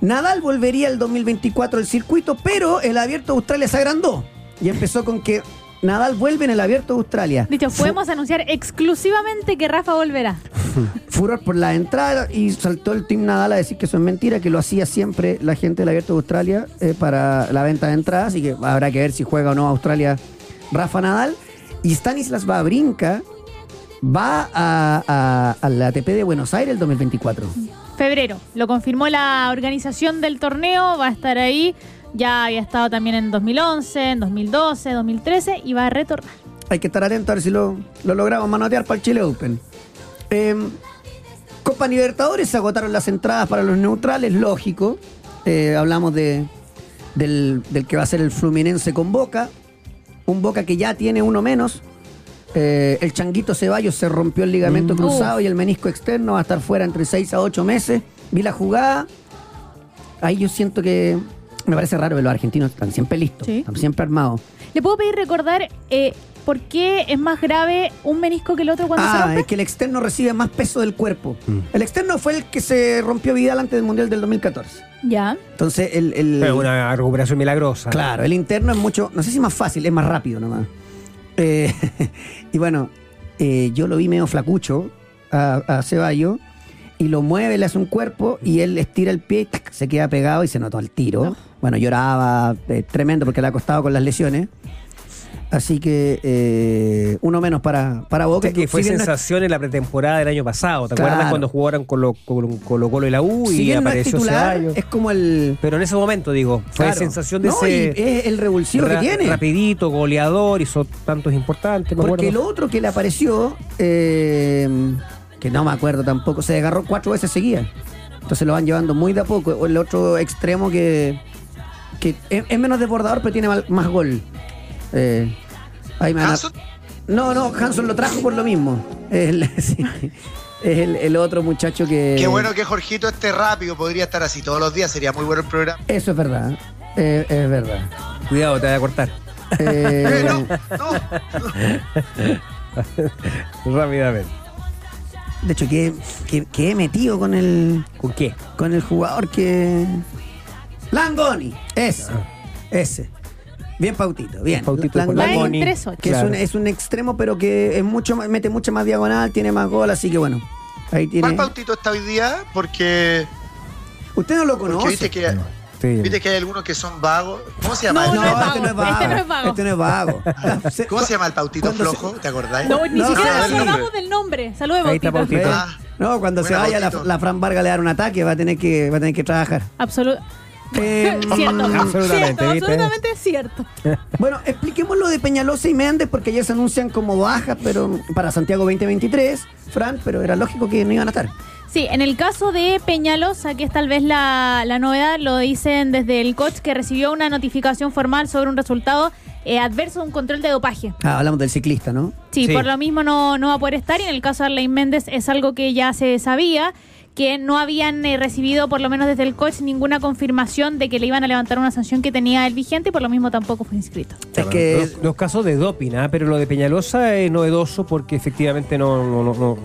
Nadal volvería el 2024 al circuito, pero el Abierto de Australia se agrandó. Y empezó con que Nadal vuelve en el Abierto de Australia. Dicho, Fu- podemos anunciar exclusivamente que Rafa volverá. furor por la entrada y saltó el Team Nadal a decir que eso es mentira, que lo hacía siempre la gente del Abierto de Australia eh, para la venta de entradas, así que habrá que ver si juega o no Australia Rafa Nadal. Y Stanislas Babrinka va a, a, a la ATP de Buenos Aires el 2024. Febrero. Lo confirmó la organización del torneo. Va a estar ahí. Ya había estado también en 2011, en 2012, 2013 y va a retornar. Hay que estar atento a ver si lo, lo logramos manotear para el Chile Open. Eh, Copa Libertadores se agotaron las entradas para los neutrales, lógico. Eh, hablamos de, del, del que va a ser el Fluminense con Boca. Un Boca que ya tiene uno menos. Eh, el Changuito Ceballos se rompió el ligamento Mm. cruzado y el menisco externo va a estar fuera entre 6 a 8 meses. Vi la jugada. Ahí yo siento que me parece raro que los argentinos están siempre listos, Sí. están siempre armados. ¿Le puedo pedir recordar eh, por qué es más grave un menisco que el otro cuando se Ah, rompe? es que el externo recibe más peso del cuerpo. El externo fue el que se rompió Vidal antes del Mundial del 2014. Ya. Entonces, el. el- Pero una recuperación milagrosa. Claro, el interno es mucho. No sé si más fácil, es más rápido nomás. Eh, y bueno, eh, yo lo vi medio flacucho a, a Ceballos y lo mueve, le hace un cuerpo y él estira el pie y ¡tac! se queda pegado y se notó al tiro. Bueno, lloraba eh, tremendo porque le ha costado con las lesiones. Así que eh, uno menos para, para Boca. que fue Si bien no es- sensación en la pretemporada del año pasado. ¿Te Claro. acuerdas cuando jugaron con lo- con Colo Colo y la U si y bien no es apareció titular, Ceballos? es como el. Pero en ese momento, digo, fue Claro. sensación de No, ese. es el revulsivo que tiene. Rapidito, goleador, hizo tantos importantes. Porque lo otro que le apareció, eh, que no me acuerdo tampoco, se agarró cuatro veces seguidas. Entonces lo van llevando muy de a poco. O el otro extremo que, que es, es menos desbordador, pero tiene mal- más gol. Eh, ahí me van a- Hanson, No, no, Hanson lo trajo por lo mismo. Es el, sí. Es el- el otro muchacho que. Qué bueno que Jorgito esté rápido, podría estar así todos los días, sería muy bueno el programa. Eso es verdad. Eh, es verdad. Cuidado, te voy a cortar. Eh, Eh, no, no. Rápidamente. De hecho, que, que, que he metido con el. ¿Con qué? con el jugador que. Langoni, ese. Ese. Bien pautito, bien. Pautito Langoni, Va en Moni. 3-8. que Claro. es, un, es un extremo, pero que es mucho más- mete mucha más diagonal, tiene más gol, así que bueno. Ahí tiene. ¿Cuál pautito está hoy día? Porque, Usted no lo porque conoce. viste, que, Sí. viste que hay algunos que son vagos. ¿Cómo se llama? No, el- no es vago. este no es vago. Este no es vago. Este no es vago. ¿Cómo se llama el pautito se- flojo? ¿Te acordáis? No, ni No, siquiera no, nos acordamos del nombre. Saludos, Bautito. Bautito. Ah, No, cuando se vaya la, Fran Vargas le dar un ataque, va a tener que, va a tener que trabajar. Eh, cierto, Absolutamente, cierto, absolutamente cierto. Bueno, expliquemos lo de Peñalosa y Méndez, porque ya se anuncian como bajas, pero para Santiago 2023, Fran, pero era lógico que no iban a estar. Sí, en el caso de Peñalosa, que es tal vez la, la novedad, lo dicen desde el coach que recibió una notificación formal sobre un resultado eh, adverso de un control de dopaje. Ah, hablamos del ciclista, ¿no? Sí, Sí. por lo mismo no, no va a poder estar y en el caso de Arlene Méndez es algo que ya se sabía que no habían eh, recibido, por lo menos desde el coach, ninguna confirmación de que le iban a levantar una sanción que tenía el vigente y por lo mismo tampoco fue inscrito. Es que los, los casos de doping, ¿ah? pero lo de Peñalosa es novedoso porque efectivamente no, no, no, no,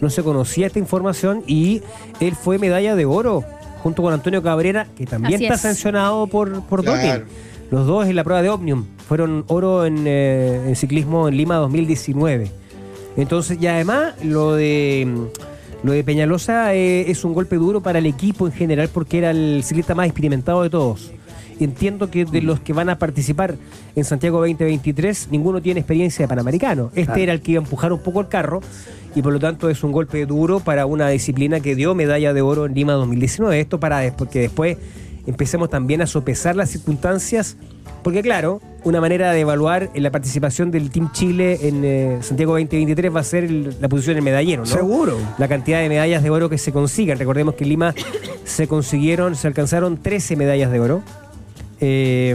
no se conocía esta información y él fue medalla de oro junto con Antonio Cabrera, que también Así está es. sancionado por, por Claro. doping. Los dos en la prueba de Omnium fueron oro en, eh, en ciclismo en Lima 2019. Entonces, y además lo de lo de Peñalosa eh, es un golpe duro para el equipo en general porque era el ciclista más experimentado de todos. Entiendo que de los que van a participar en Santiago 2023, ninguno tiene experiencia de Panamericano. Este Claro. era el que iba a empujar un poco el carro y por lo tanto es un golpe duro para una disciplina que dio medalla de oro en Lima 2019. Esto para después, que después empecemos también a sopesar las circunstancias, porque claro, una manera de evaluar la participación del Team Chile en eh, Santiago 2023 va a ser el- la posición en medallero, ¿no? Seguro. La cantidad de medallas de oro que se consigan. Recordemos que en Lima se consiguieron, se alcanzaron 13 medallas de oro. Eh,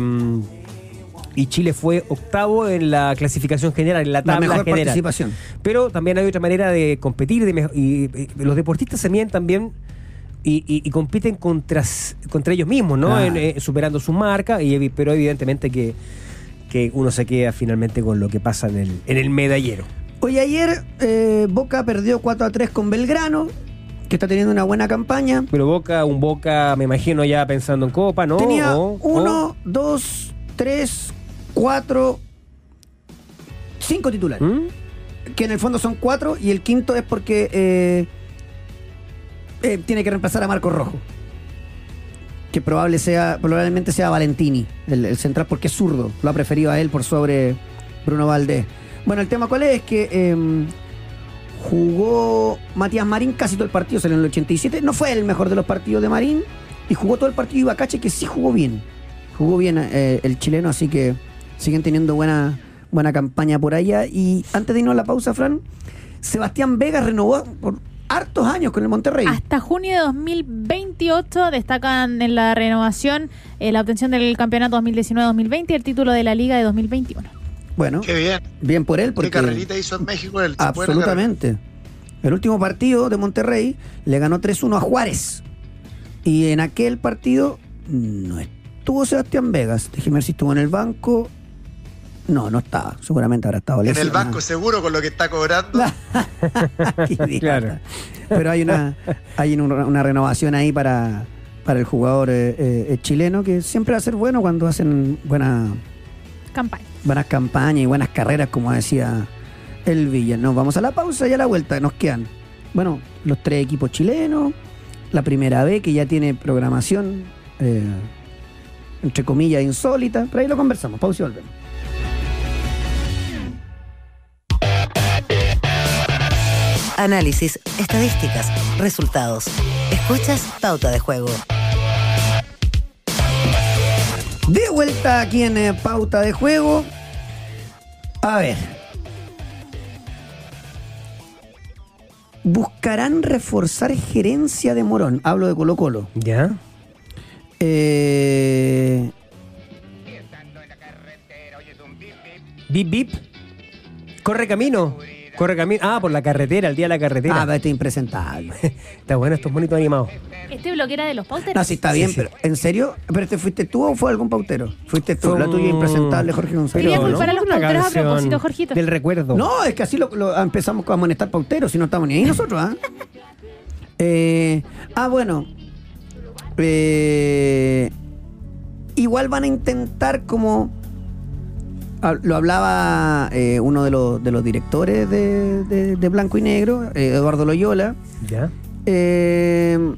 y Chile fue octavo en la clasificación general, en la la tabla mejor general. participación. Pero también hay otra manera de competir. De y, y los deportistas se miden también y, y- y compiten contra, contra ellos mismos, ¿no? En, eh, superando sus marcas, y, pero evidentemente que, que uno se queda finalmente con lo que pasa en el, en el medallero. Hoy ayer eh, Boca perdió 4 a 3 con Belgrano, que está teniendo una buena campaña. Pero Boca, un Boca, me imagino ya pensando en Copa, ¿no? Tenía O- uno, o- dos, tres, cuatro, cinco titulares. ¿Mm? Que en el fondo son cuatro y el quinto es porque eh, eh, tiene que reemplazar a Marco Rojo. Que probable sea, probablemente sea Valentini, el, central, porque es zurdo. Lo ha preferido a él por sobre Bruno Valdés. Bueno, el tema cuál es, es que eh, jugó Matías Marín casi todo el partido, salió en el 87. No fue el mejor de los partidos de Marín. Y jugó todo el partido Ibacache, que sí jugó bien. Jugó bien eh, el chileno, así que siguen teniendo buena, buena campaña por allá. Y antes de irnos a la pausa, Fran, Sebastián Vega renovó por hartos años con el Monterrey. Hasta junio de 2028 destacan en la renovación eh, la obtención del campeonato 2019-2020 y el título de la liga de 2021. Bueno, Qué bien. bien por él, ¿Qué porque carrerita hizo en México? Buena absolutamente. El último partido de Monterrey le ganó 3-1 a Juárez. Y en aquel partido no estuvo Sebastián Vegas. Déjeme ver si estuvo en el banco. No, no estaba. Seguramente habrá estado En el banco seguro con lo que está cobrando. Claro. Pero hay una, hay una, una renovación ahí para, para el jugador eh, eh, chileno que siempre va a ser bueno cuando hacen buena, Campaña. buenas campañas y buenas carreras, como decía el Villa. Nos vamos a la pausa y a la vuelta. Nos quedan, bueno, los tres equipos chilenos, la primera B que ya tiene programación, eh, entre comillas, insólita. Pero ahí lo conversamos. Pausa y volvemos. Análisis, estadísticas, resultados. Escuchas Pauta de Juego. De vuelta aquí en eh, Pauta de Juego. A ver. Buscarán reforzar gerencia de Morón. Hablo de Colo Colo. ¿Ya? Eh, Bip, bip. Corre camino. Corre camino. Ah, por la carretera, el día de la carretera. ah, pero este es impresentable. Está bueno estos monitos animados. Este bloquera de los pauteros. No, sí está bien, sí. pero ¿en serio? ¿Pero este fuiste tú o fue algún pautero? Fuiste tú, Fue la tuya un- impresentable, Jorge González. Quería culpar a los Una pauteros a propósito, Jorgito. Del recuerdo. No, es que así lo, lo- empezamos a amonestar pauteros, si no estamos ni ahí nosotros, ¿ah? Eh, ah, bueno. Eh, igual van a intentar como Lo hablaba eh, uno de los, de los directores de, de- de Blanco y Negro, eh, Eduardo Loyola. ¿Ya? Eh,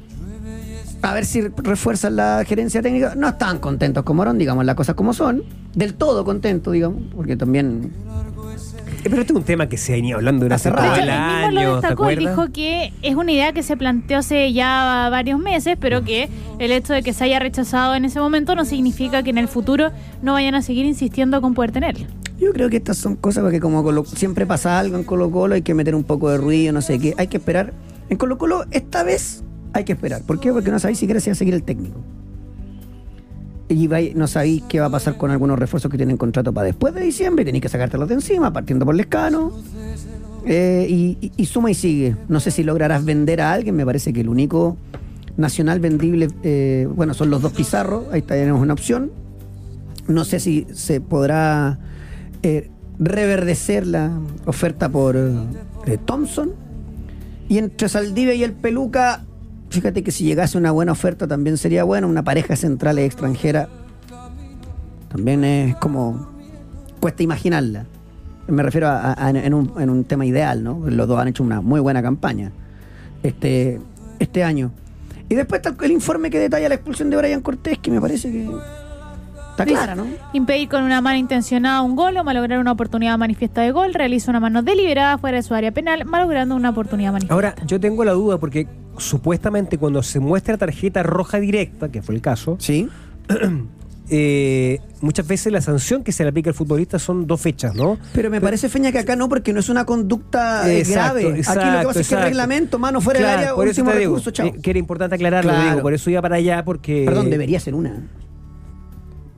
a ver si refuerzan la gerencia técnica. No están contentos con Morón, digamos, las cosas como son. Del todo contentos, digamos, porque también. Eh, Pero este es un tema que se venía hablando durante Hace todo rato. De el hecho, él mismo año, lo ¿te destacó, él dijo que es una idea que se planteó hace ya varios meses, pero que el hecho de que se haya rechazado en ese momento no significa que en el futuro no vayan a seguir insistiendo con poder tenerlo. Yo creo que estas son cosas porque como Colo- siempre pasa algo en Colo Colo, hay que meter un poco de ruido, no sé qué. Hay que esperar. En Colo Colo, esta vez hay que esperar. ¿Por qué? Porque no sabéis siquiera si va a seguir el técnico. Y no sabéis qué va a pasar con algunos refuerzos que tienen contrato para después de diciembre. y Tenéis que sacártelos de encima, partiendo por Lescano. Eh, y, suma y sigue. No sé si lograrás vender a alguien. Me parece que el único nacional vendible, eh, bueno, son los dos Pizarro. Ahí tenemos una opción. No sé si se podrá eh, reverdecer la oferta por Thompson. Y entre Saldivia y el Peluca, fíjate que si llegase una buena oferta también sería bueno. Una pareja central e extranjera también es como. cuesta imaginarla. Me refiero a, a- en, un, en un tema ideal, ¿no? Los dos han hecho una muy buena campaña este, este año. Y después está el, el informe que detalla la expulsión de Brian Cortés, que me parece que está clara, ¿no? Impedir con una mano intencionada un gol o malograr una oportunidad manifiesta de gol, realiza una mano deliberada fuera de su área penal, malogrando una oportunidad manifiesta. Ahora, yo tengo la duda porque supuestamente cuando se muestra tarjeta roja directa, que fue el caso, Sí. eh, muchas veces la sanción que se le aplica al futbolista son dos fechas, ¿no? Pero me parece, Feña, que acá no, porque no es una conducta eh, Exacto, grave. Aquí lo que exacto, pasa es que el reglamento, mano fuera Claro, del área, por eso último te digo, recurso, chao. eh, que era importante aclararlo, Claro. digo, por eso iba para allá porque Perdón, debería ser una.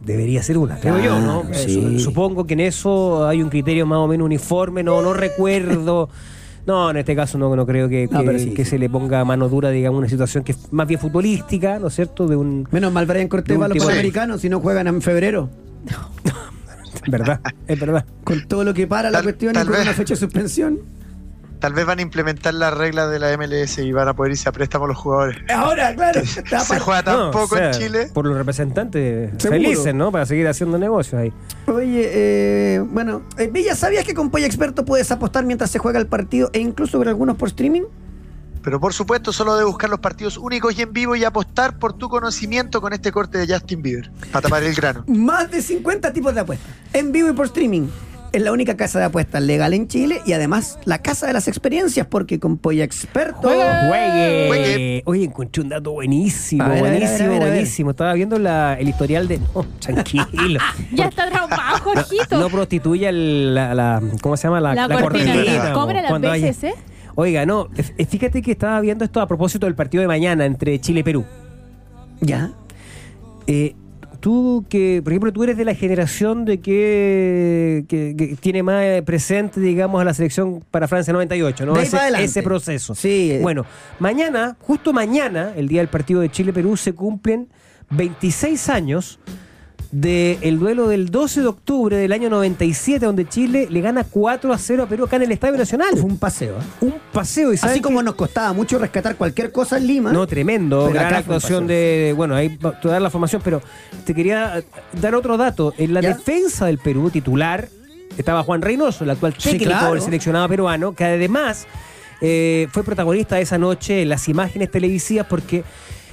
debería ser una, creo yo, ¿no? Claro, sí. su- Supongo que en eso hay un criterio más o menos uniforme, no, no recuerdo. No, en este caso no, no creo que, No, que- pero sí, que sí. se le ponga mano dura, digamos, una situación que es más bien futbolística, ¿no es cierto? De un. Menos mal Brian Cortés va a los. Panamericanos si no juegan en febrero. ¿Verdad? Es verdad. Con todo lo que para la cuestión y con vez. una fecha de suspensión. Tal vez van a implementar las reglas de la MLS y van a poder irse a préstamo los jugadores. Ahora, claro. Se juega tan No, poco o sea, en Chile. Por los representantes Seguro. felices, ¿no? Para seguir haciendo negocios ahí. Oye, eh, bueno, eh, Villa, ¿sabías que con Polla Experto puedes apostar mientras se juega el partido e incluso ver algunos por streaming? Pero por supuesto, solo de buscar los partidos únicos y en vivo y apostar por tu conocimiento con este corte de Justin Bieber. Para tapar el grano. Más de 50 tipos de apuestas, en vivo y por streaming. Es la única casa de apuestas legal en Chile y además la casa de las experiencias porque con Polla Experto... ¡Juegue! Juegue. Oye, encontré un dato buenísimo, ver, buenísimo, a ver, a ver. buenísimo. Estaba viendo la- el historial de. No, tranquilo. Ya está traumado, Jorgito. No prostituya el- la, la- ¿Cómo se llama? La, La la cortina. cortina, Cobra las veces, ¿eh? Oiga, no, fíjate que estaba viendo esto a propósito del partido de mañana entre Chile y Perú. Ya. Eh, tú que, por ejemplo, tú eres de la generación de que, que- que tiene más eh, presente, digamos, a la selección para Francia 98, ¿no? De ahí ese, para ese proceso. Sí. Bueno, mañana, justo mañana, el día del partido de Chile-Perú, se cumplen 26 años del duelo del 12 de octubre del año 97, donde Chile le gana 4 a 0 a Perú acá en el Estadio Nacional. Fue un paseo. ¿eh? un paseo y ¿sabes Así como nos costaba mucho rescatar cualquier cosa en Lima. No, tremendo, gran actuación de. Bueno, ahí a dar la formación, pero te quería dar otro dato. En la ¿Ya? defensa del Perú, titular, estaba Juan Reynoso, el actual Sí, técnico claro. del seleccionado peruano, que además eh, fue protagonista de esa noche en las imágenes televisivas porque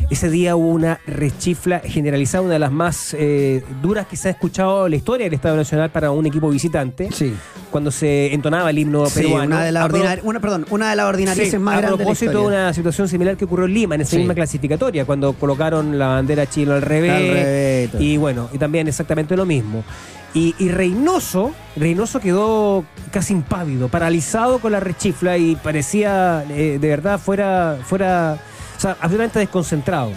ese día hubo una rechifla generalizada, una de las más eh, duras que se ha escuchado en la historia del Estado Nacional para un equipo visitante, Sí. cuando se entonaba el himno Sí, peruano. una de las A pro- ordinari- una, perdón, una de las ordinarices Sí, más a grandes de la propósito de una situación similar que ocurrió en Lima, en esa Sí. misma clasificatoria, cuando colocaron la bandera chino al revés. Al revés, y bueno, y también exactamente lo mismo. Y, y Reynoso, Reynoso quedó casi impávido, paralizado con la rechifla y parecía eh, de verdad fuera, fuera, sea, absolutamente desconcentrado.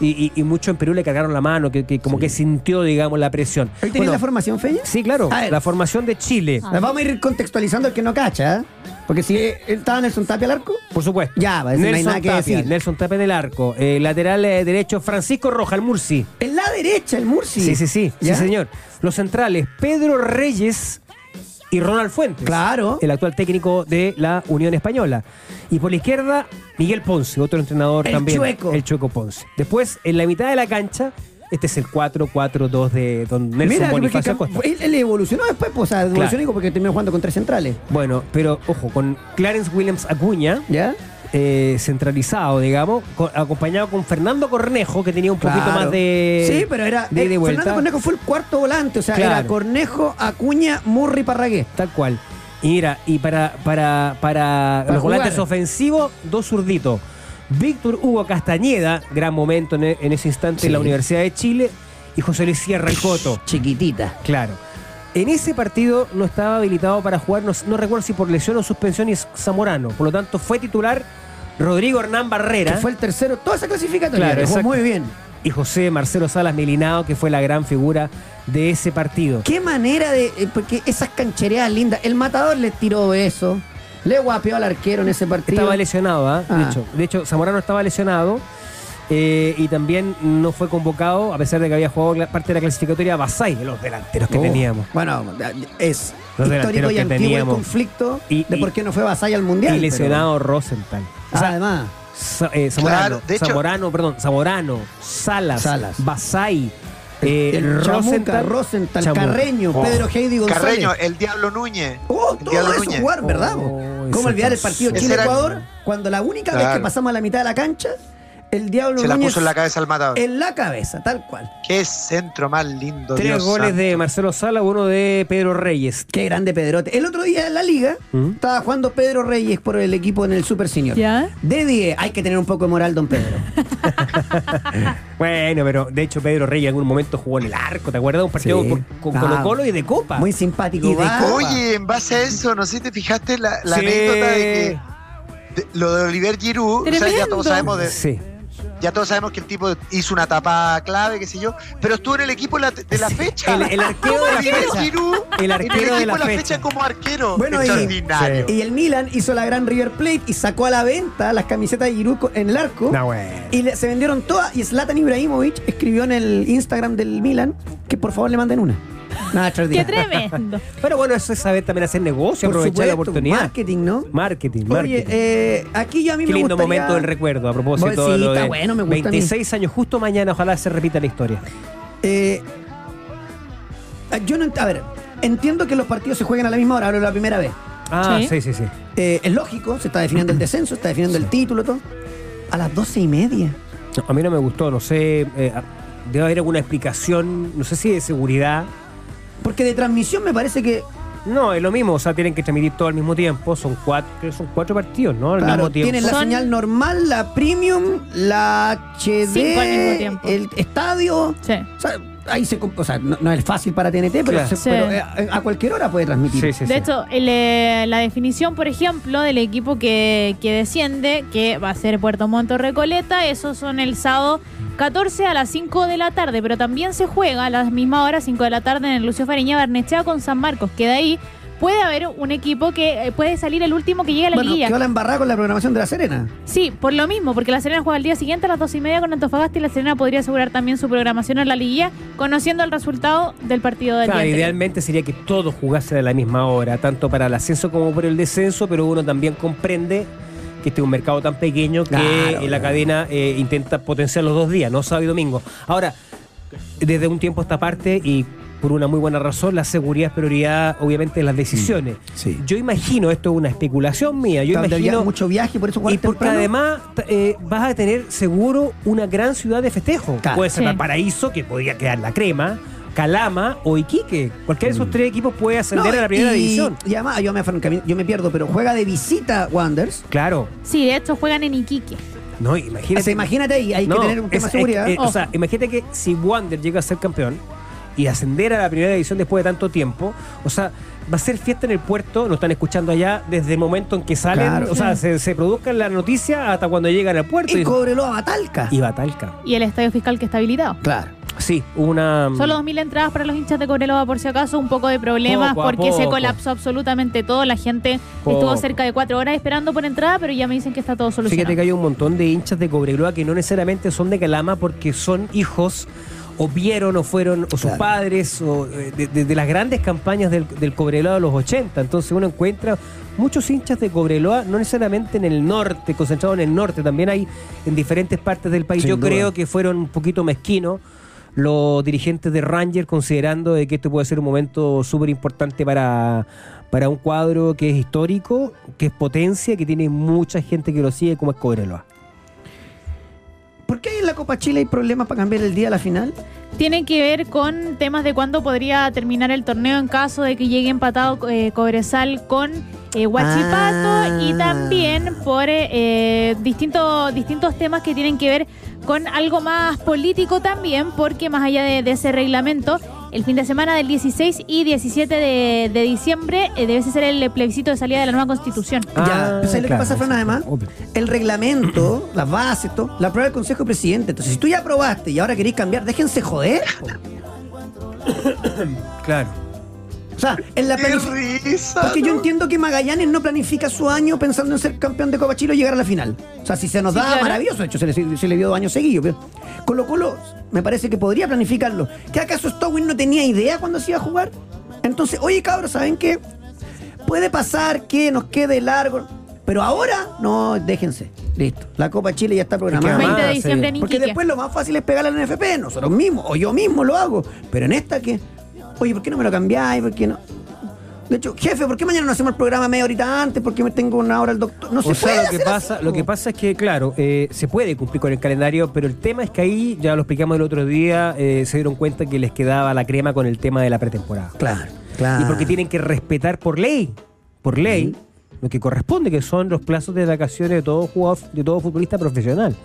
Y, y, y mucho en Perú le cargaron la mano, que, que como que sintió, digamos, la presión. ¿Hoy tenés Bueno, la formación, Feña? Sí, claro, A ver. la formación de Chile, La vamos a ir contextualizando el que no cacha, ¿eh? Porque si eh, estaba Nelson Tapia al arco, por supuesto. Ya, va, eso no hay Nelson nada que Tapia, decir. Nelson Tapia en el arco. Eh, lateral eh, derecho, Francisco Roja, el Murci. en la derecha, el Murci. Sí, sí, sí, ¿Ya? sí, señor. Los centrales, Pedro Reyes y Ronald Fuentes. Claro. El actual técnico de la Unión Española. Y por la izquierda, Miguel Ponce, otro entrenador El también. Chueco. El Chueco Ponce. Después, en la mitad de la cancha, Este es el 4-4-2 de don Nelson Mira, Bonifacio Acosta. él, él evolucionó después, pues, o sea, evolucionó porque terminó jugando con tres centrales. Bueno, pero ojo, con Clarence Williams Acuña, ¿Ya? Eh, centralizado, digamos, co- acompañado con Fernando Cornejo, que tenía un poquito más de. Sí, pero era. de eh, vuelta. Fernando Cornejo fue el cuarto volante, o sea, Claro. era Cornejo, Acuña, Murri, Parragué. Tal cual. Y mira, y para, para, para, Para los jugar. volantes ofensivos, dos zurditos. Víctor Hugo Castañeda, gran momento en, e- en ese instante Sí. en la Universidad de Chile, y José Luis Sierra el Coto. Chiquitita. Claro. En ese partido no estaba habilitado para jugar, no, no recuerdo si por lesión o suspensión, y es Zamorano. Por lo tanto, fue titular Rodrigo Hernán Que Barrera fue el tercero, toda esa clasificatoria. Claro, que jugó muy bien. y José Marcelo Salas Melinado, que fue la gran figura de ese partido. Qué manera de. eh, porque esas canchereadas lindas. El matador le tiró eso. Le guapeó al arquero en ese partido. Estaba lesionado, ¿ah? Ah. De hecho, de hecho, Zamorano estaba lesionado eh, y también no fue convocado, a pesar de que había jugado parte de la clasificatoria Basay, de los delanteros que Oh. teníamos. Bueno, es Los histórico delanteros y que antiguo teníamos. el conflicto Y- de por qué no fue Basaya al mundial. y lesionado Rosenthal. Además. Sa- eh, Zamorano, Claro, de hecho- Zamorano, perdón, Zamorano, Salas, Salas. Basay, eh, Rosenthal, Rosenthal. Carreño, Oh. Pedro Heidi González. Carreño, el Diablo Núñez. Oh, El todo Diablo eso Núñez. jugar, ¿verdad? Oh, ¿Cómo olvidar el partido Chile-Ecuador? Cuando la única vez que pasamos a la mitad de la cancha, el Diablo Se la Núñez puso en la cabeza al matador. en la cabeza, tal cual. Qué centro más lindo. Tres Dios goles santo. de Marcelo Sala, uno de Pedro Reyes. Qué grande Pedrote. El otro día en la liga ¿Mm? estaba jugando Pedro Reyes por el equipo en el Super Senior. ¿Ya? De 10, hay que tener un poco de moral, don Pedro. Bueno, pero de hecho Pedro Reyes en algún momento jugó en el arco, ¿te acuerdas? Un partido Sí. con, con Ah, Colo Colo y de Copa. Muy simpático. Y de va. Copa. Oye, en base a eso, no sé si te fijaste la, la Sí. anécdota de que de- lo de Oliver Giroud, o sea, ya todos sabemos de, Sí. Ya todos sabemos que el tipo hizo una tapa clave, qué sé yo, pero estuvo en el equipo la- de la fecha. El, el arquero de la fecha. Giroud El en arquero el equipo de la fecha. fecha como arquero. Bueno, y- Extraordinario. Y el Milan hizo la gran River Plate y sacó a la venta las camisetas de Giroud en el arco. No, bueno. Y le- se vendieron todas. Y Zlatan Ibrahimovic escribió en el Instagram del Milan que por favor le manden una. Nada, ¡Qué tremendo! Pero bueno, eso es saber también hacer negocio, Por aprovechar la oportunidad. Marketing, ¿no? Marketing, marketing. Oye, eh, aquí ya a mí Qué me lindo gustaría- momento del recuerdo, a propósito Bueno, de sí, lo está de bueno, me gusta a mí. 26 años, justo mañana, ojalá se repita la historia. Eh, yo no a ver, entiendo que los partidos se jueguen a la misma hora, ahora es la primera vez. Ah, Sí. sí, sí, sí. Eh, es lógico, se está definiendo el descenso, se está definiendo el título, todo. A las doce y media. No, a mí no me gustó, no sé, eh, debe haber alguna explicación, no sé si de seguridad. Porque de transmisión me parece que No, es lo mismo, o sea, tienen que transmitir todo al mismo tiempo, son cuatro, creo que son cuatro partidos, ¿no? Al Claro, mismo tiempo. tienen la Son- señal normal, la premium, la HD, Cinco al mismo tiempo. el estadio. Sí. O sea, ahí se, o sea, no, no es fácil para TNT, pero, Claro. se- Sí. pero, eh, a cualquier hora puede transmitir. Sí, sí, De sí. hecho, el, eh, la definición, por ejemplo, del equipo que, que desciende, que va a ser Puerto Montt o Recoleta, esos son el sábado 14 a las 5 de la tarde, pero también se juega a las mismas horas, 5 de la tarde, en el Lucio Fariña Barnechea con San Marcos, que de ahí puede haber un equipo que eh, puede salir el último que llegue a la Bueno, liguilla. quedó la embarrada con la programación de la Serena. Sí, por lo mismo, porque la Serena juega el día siguiente a las 2 y media con Antofagasta y la Serena podría asegurar también su programación en la liguilla, conociendo el resultado del partido del Claro, día idealmente sería que todos jugasen a la misma hora, tanto para el ascenso como por el descenso, pero uno también comprende que este es un mercado tan pequeño que Claro, la claro. cadena eh, intenta potenciar los dos días, no sábado y domingo. Ahora, desde un tiempo a esta parte y por una muy buena razón, la seguridad es prioridad, obviamente, en las decisiones. sí. Yo imagino, esto es una especulación mía, yo imagino... mucho viaje, por eso Y porque temprano. además eh, vas a tener seguro una gran ciudad de festejo. Claro. Puede ser Sí. Valparaíso, que podría quedar la crema, Calama o Iquique. Cualquiera de esos tres equipos puede ascender Mm. No, a la primera y, división. Y además, yo me, yo me pierdo, pero juega de visita Wanders. Claro. Sí, de hecho juegan en Iquique. No, O imagínate. sea, imagínate ahí, hay No, que tener un tema es- de seguridad. es- eh, o sea, imagínate que si Wander llega a ser campeón y ascender a la primera división después de tanto tiempo, o sea, va a ser fiesta en el puerto, nos están escuchando allá desde el momento en que salen, Claro. o sea, se, se produzcan la noticia hasta cuando llegan al puerto. y Y, Cobreloa Batalca. y Batalca. Y el estadio fiscal que está habilitado. Claro. Sí, una. Solo 2.000 entradas para los hinchas de Cobreloa, por si acaso, un poco de problemas Poco a porque se colapsó absolutamente todo. La gente estuvo cerca de cuatro horas esperando por entrada, pero ya me dicen que está todo Fíjate solucionado. que hay un montón de hinchas de Cobreloa que no necesariamente son de Calama porque son hijos o vieron o fueron o sus Claro. padres o eh, de, de- de las grandes campañas del, del Cobreloa de los 80. Entonces uno encuentra muchos hinchas de Cobreloa, no necesariamente en el norte, concentrados en el norte, también hay en diferentes partes del país. Sin Yo duda. creo que fueron un poquito mezquinos los dirigentes de Ranger considerando de que este puede ser un momento súper importante para, para un cuadro que es histórico, que es potencia, que tiene mucha gente que lo sigue como es Cobreloa. ¿Por qué en la Copa Chile hay problemas para cambiar el día a la final? Tiene que ver con temas de cuándo podría terminar el torneo en caso de que llegue empatado eh, Cobresal con eh, Huachipato Ah. y también por eh, distintos, distintos temas que tienen que ver con algo más político también, porque más allá de, de ese reglamento, el fin de semana del 16 y 17 de, de diciembre eh, debe ser el plebiscito de salida de la nueva constitución. ya, ¿sabes lo que claro, pasa, Fran, además? obvio. El reglamento, las bases, todo, la prueba del Consejo Presidente. Entonces, si tú ya aprobaste y ahora queréis cambiar, déjense joder. po. Claro. O sea, en la ¡Qué risa! Porque yo entiendo que Magallanes no planifica su año pensando en ser campeón de Copa Chile y llegar a la final. O sea, si se nos Sí, da, claro. maravilloso. De hecho, se le, se le dio dos años seguidos. Pero Colo Colo me parece que podría planificarlo. ¿Que acaso Stowin no tenía idea cuando se iba a jugar? Entonces, oye, cabros, ¿saben qué? Puede pasar que nos quede largo. Pero ahora, no, déjense. Listo. La Copa Chile ya está programada. además- 20 de sí. diciembre en Porque después lo más fácil es pegarle al NFP, nosotros mismos, o yo mismo lo hago. Pero en esta que, oye, ¿por qué no me lo cambiáis? ¿Por qué no? De hecho, jefe, ¿por qué mañana no hacemos el programa media horita antes? ¿Por qué me tengo una hora el doctor? No se o sea, puede lo que hacer pasa, así, lo que pasa es que, claro, eh, se puede cumplir con el calendario, pero el tema es que ahí, ya lo explicamos el otro día, eh, se dieron cuenta que les quedaba la crema con el tema de la pretemporada. Claro, claro. Y porque tienen que respetar por ley, por ley, lo que corresponde, que son los plazos de vacaciones de todo jugador, de todo futbolista profesional.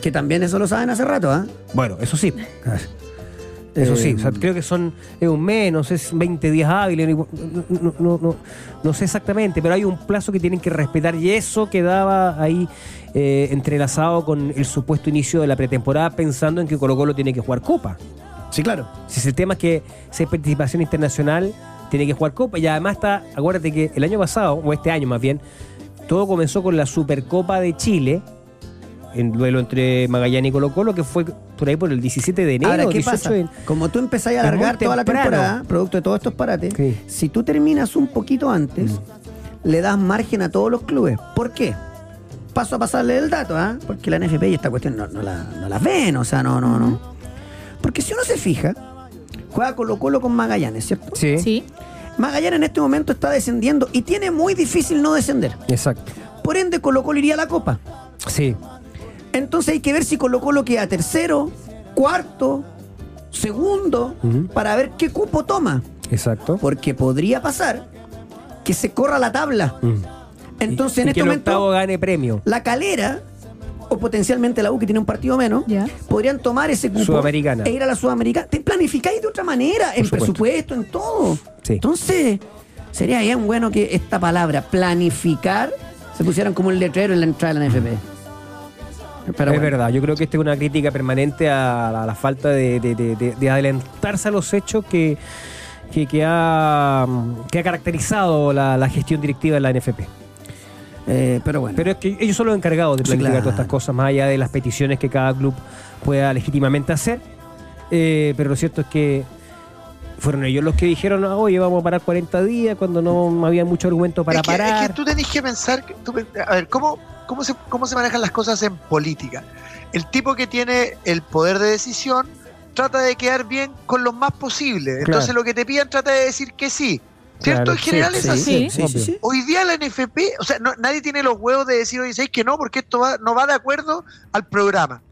Que también eso lo saben hace rato, ¿ah? Bueno, eso sí. Eso sí, o sea, Eh, creo que son es un mes, no sé, es 20 días hábiles, no, no, no, no- no sé exactamente, pero hay un plazo que tienen que respetar y eso quedaba ahí eh, entrelazado con el supuesto inicio de la pretemporada pensando en que Colo Colo tiene que jugar Copa. Sí, claro. Si el tema es que si hay participación internacional, tiene que jugar Copa y además está, acuérdate que el año pasado, o este año más bien, todo comenzó con la Supercopa de Chile, en duelo entre Magallanes y Colo Colo, que fue por ahí por el 17 de enero, Ahora, ¿qué 18 pasa? de- Como tú empezás a alargar toda la temporada, producto de todos estos parates, Sí. si tú terminas un poquito antes, Mm. le das margen a todos los clubes. ¿Por qué? Paso a pasarle el dato, ¿ah? Porque la NFP y esta cuestión no, no la, no ven, o sea, no, no, no. Porque si uno se fija, juega Colo Colo con Magallanes, ¿cierto? Sí, Sí. Magallanes en este momento está descendiendo y tiene muy difícil no descender. exacto. Por ende, Colo Colo iría a la Copa. Sí, Entonces hay que ver si Colo Colo queda tercero, cuarto, segundo, para ver qué cupo toma. exacto. Porque podría pasar que se corra la tabla. Entonces, Y- en y este que el octavo momento, gane premio. la calera, o potencialmente la U, que tiene un partido menos, Ya. podrían tomar ese cupo Sudamericana. e ir a la Sudamericana. Te planificáis de otra manera, en supuesto. presupuesto, en todo. Sí. Entonces, sería bien bueno que esta palabra, planificar, se pusieran como un letrero en la entrada de la NFP. Pero es bueno. verdad, yo creo que esta es una crítica permanente a la, a la falta de, de- de- de- de adelantarse a los hechos que, que, que ha, que ha caracterizado la, la gestión directiva de la NFP. Eh, pero bueno. Pero es que ellos son los encargados de Sí, planificar claro. todas estas cosas, más allá de las peticiones que cada club pueda legítimamente hacer. Eh, pero lo cierto es que fueron ellos los que dijeron, "Ah, oye, vamos a parar 40 días, cuando no había mucho argumento para es que, parar. Es que tú tenés que pensar, que- tú a ver, ¿cómo, cómo, se, ¿cómo se manejan las cosas en política? El tipo que tiene el poder de decisión trata de quedar bien con los más posible. Entonces Claro. lo que te pidan trata de decir que sí. ¿Cierto? Claro, en general sí, es sí, así. Sí. sí, sí, sí. Hoy día la NFP, o sea, no- nadie tiene los huevos de decir, oye, ¿sabéis que no? Porque esto va- no va de acuerdo al programa.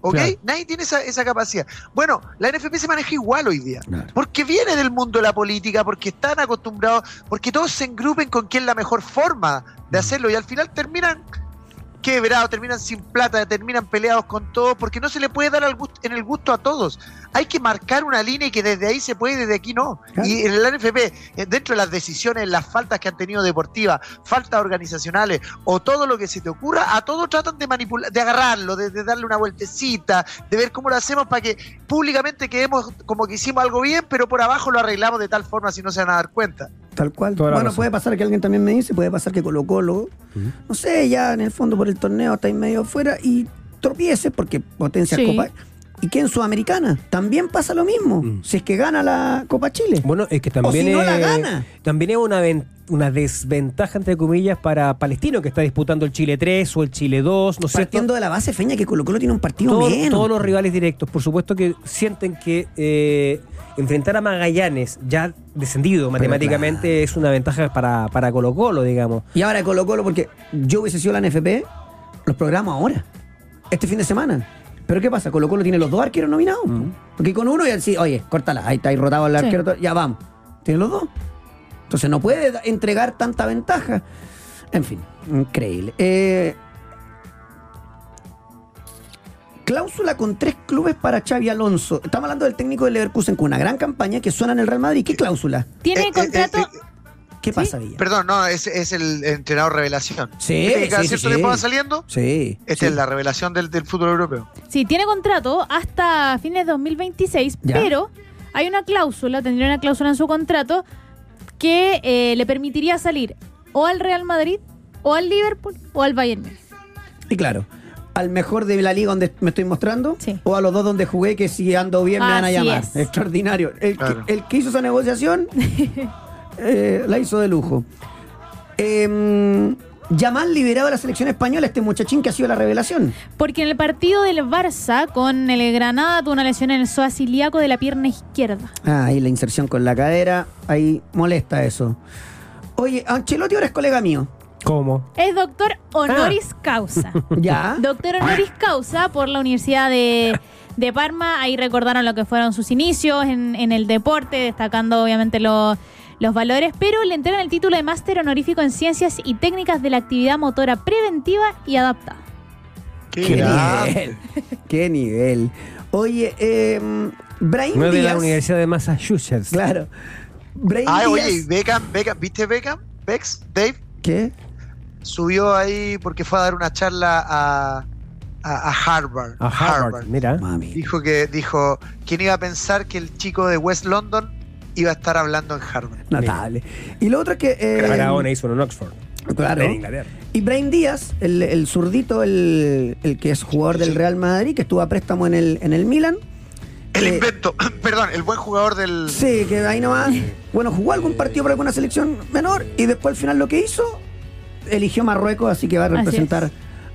¿Ok? Claro. Nadie tiene esa, esa capacidad. Bueno, la NFP se maneja igual hoy día. Claro. Porque viene del mundo de la política, porque están acostumbrados, porque todos se engrupen con quién es la mejor forma de hacerlo y al final terminan quebrados, terminan sin plata, terminan peleados con todo, porque no se le puede dar al gusto, en el gusto a todos. Hay que marcar una línea y que desde ahí se puede y desde aquí no. Claro. Y en el NFP, eh, dentro de las decisiones, las faltas que han tenido deportivas, faltas organizacionales o todo lo que se te ocurra, a todos tratan de manipular, de agarrarlo, de, de darle una vueltecita, de ver cómo lo hacemos para que públicamente quedemos como que hicimos algo bien, pero por abajo lo arreglamos de tal forma si no se van a dar cuenta. Tal cual. Toda Bueno, puede pasar que alguien también me dice, puede pasar que Colo Colo, no sé, ya en el fondo por el torneo está ahí medio afuera y tropiece porque potencia Sí. Copa. Y que en Sudamericana también pasa lo mismo. Mm. Si es que gana la Copa Chile. Bueno, es que también si no es, la gana. también es una una desventaja, entre comillas, para Palestino, que está disputando el Chile 3 o el Chile 2, ¿no? Partiendo de la base, Feña, que Colo Colo tiene un partido Todo- menos. todos los rivales directos, por supuesto que sienten que eh, enfrentar a Magallanes, ya descendido matemáticamente, es una ventaja para, para Colo Colo, digamos. Y ahora Colo Colo, porque yo hubiese sido la NFP, los programo ahora, este fin de semana. Pero ¿qué pasa? Colo Colo tiene los dos arqueros nominados. po. Porque con uno ya sí, oye, córtala, ahí está ahí rotado el Sí. arquero, todo, ya vamos. Tiene los dos. Entonces no puede entregar tanta ventaja. En fin, increíble. Eh, cláusula con tres clubes para Xavi Alonso. Estamos hablando del técnico del Leverkusen con una gran campaña que suena en el Real Madrid. ¿Qué cláusula? Tiene Eh, eh, contrato. eh, ¿Qué pasa, Villa? Perdón, no, es, es el entrenador revelación. Sí, ¿Viste que cada sí, sí, cierto sí. tiempo va saliendo? Sí. Esta sí. es la revelación del, del fútbol europeo. Sí, tiene contrato hasta fines de 2026, Ya. pero hay una cláusula, tendría una cláusula en su contrato que eh, le permitiría salir o al Real Madrid, o al Liverpool, o al Bayern Múnich. Y claro, al mejor de la liga donde me estoy mostrando, Sí. o a los dos donde jugué, que si ando bien me van a Así llamar. es. Extraordinario. El, Claro. que, el que hizo esa negociación eh, la hizo de lujo. Eh, Yamal liberado de la selección española, este muchachín que ha sido la revelación. Porque en el partido del Barça con el Granada tuvo una lesión en el psoas ilíaco de la pierna izquierda. Ah, ahí la inserción con la cadera, ahí molesta eso. Oye, Ancelotti ahora es colega mío. ¿Cómo? Es doctor honoris Ah. causa. ¿Ya? Doctor honoris causa por la Universidad de, de Parma. Ahí recordaron lo que fueron sus inicios en, en el deporte, destacando obviamente lo- los valores, pero le entregan el título de máster honorífico en ciencias y técnicas de la actividad motora preventiva y adaptada. ¡Qué nivel! ¡Qué nivel! Oye, eh, Brahim No es de la Universidad de Massachusetts. Claro. Brahim Ah, Díaz- oye, Beckham, Beckham, ¿viste Beckham? Bex, Dave, ¿Qué? Subió ahí porque fue a dar una charla a, a, a Harvard. A Harvard, mira. Mami. Dijo que, dijo, ¿quién iba a pensar que el chico de West London iba a estar hablando en Harvard? Notable. Y lo otro es que. eh, Maradona hizo uno en Oxford. Claro. En Inglaterra. Y Brain Díaz, el, el zurdito, el, el que es jugador del Real Madrid, que estuvo a préstamo en el, en el Milan. El Eh, invento, perdón, el buen jugador del... Sí, que ahí nomás. Bueno, jugó algún partido por alguna selección menor y después al final lo que hizo, eligió Marruecos, así que va a representar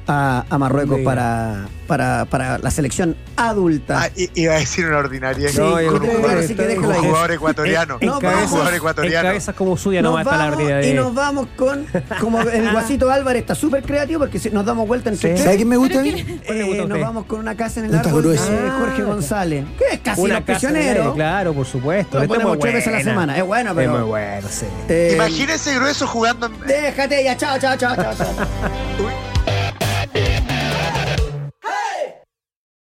a, a Marruecos para, para, para la selección adulta. Ah, iba a decir una ordinaria. Sí, con un jugador, sí que con un jugador ecuatoriano. No, con un vamos. jugador En ecuatoriano. cabezas como suya nomás está la ordinaria y nos vamos con, como el guasito Álvarez está súper creativo porque si- nos damos vuelta entre Sí. tres. ¿Sabe quién me gusta a mí? ¿Cuál le gusta Eh, nos vamos con una casa en el árbol de Jorge González. Que es casi Una los casa de prisioneros. aire, claro, por supuesto. Lo ponemos tres veces a la semana. Es bueno, pero- Es muy bueno, sí. Eh, Imagínese grueso jugando en... Déjate ya, chao, chao, chao, chao. chao.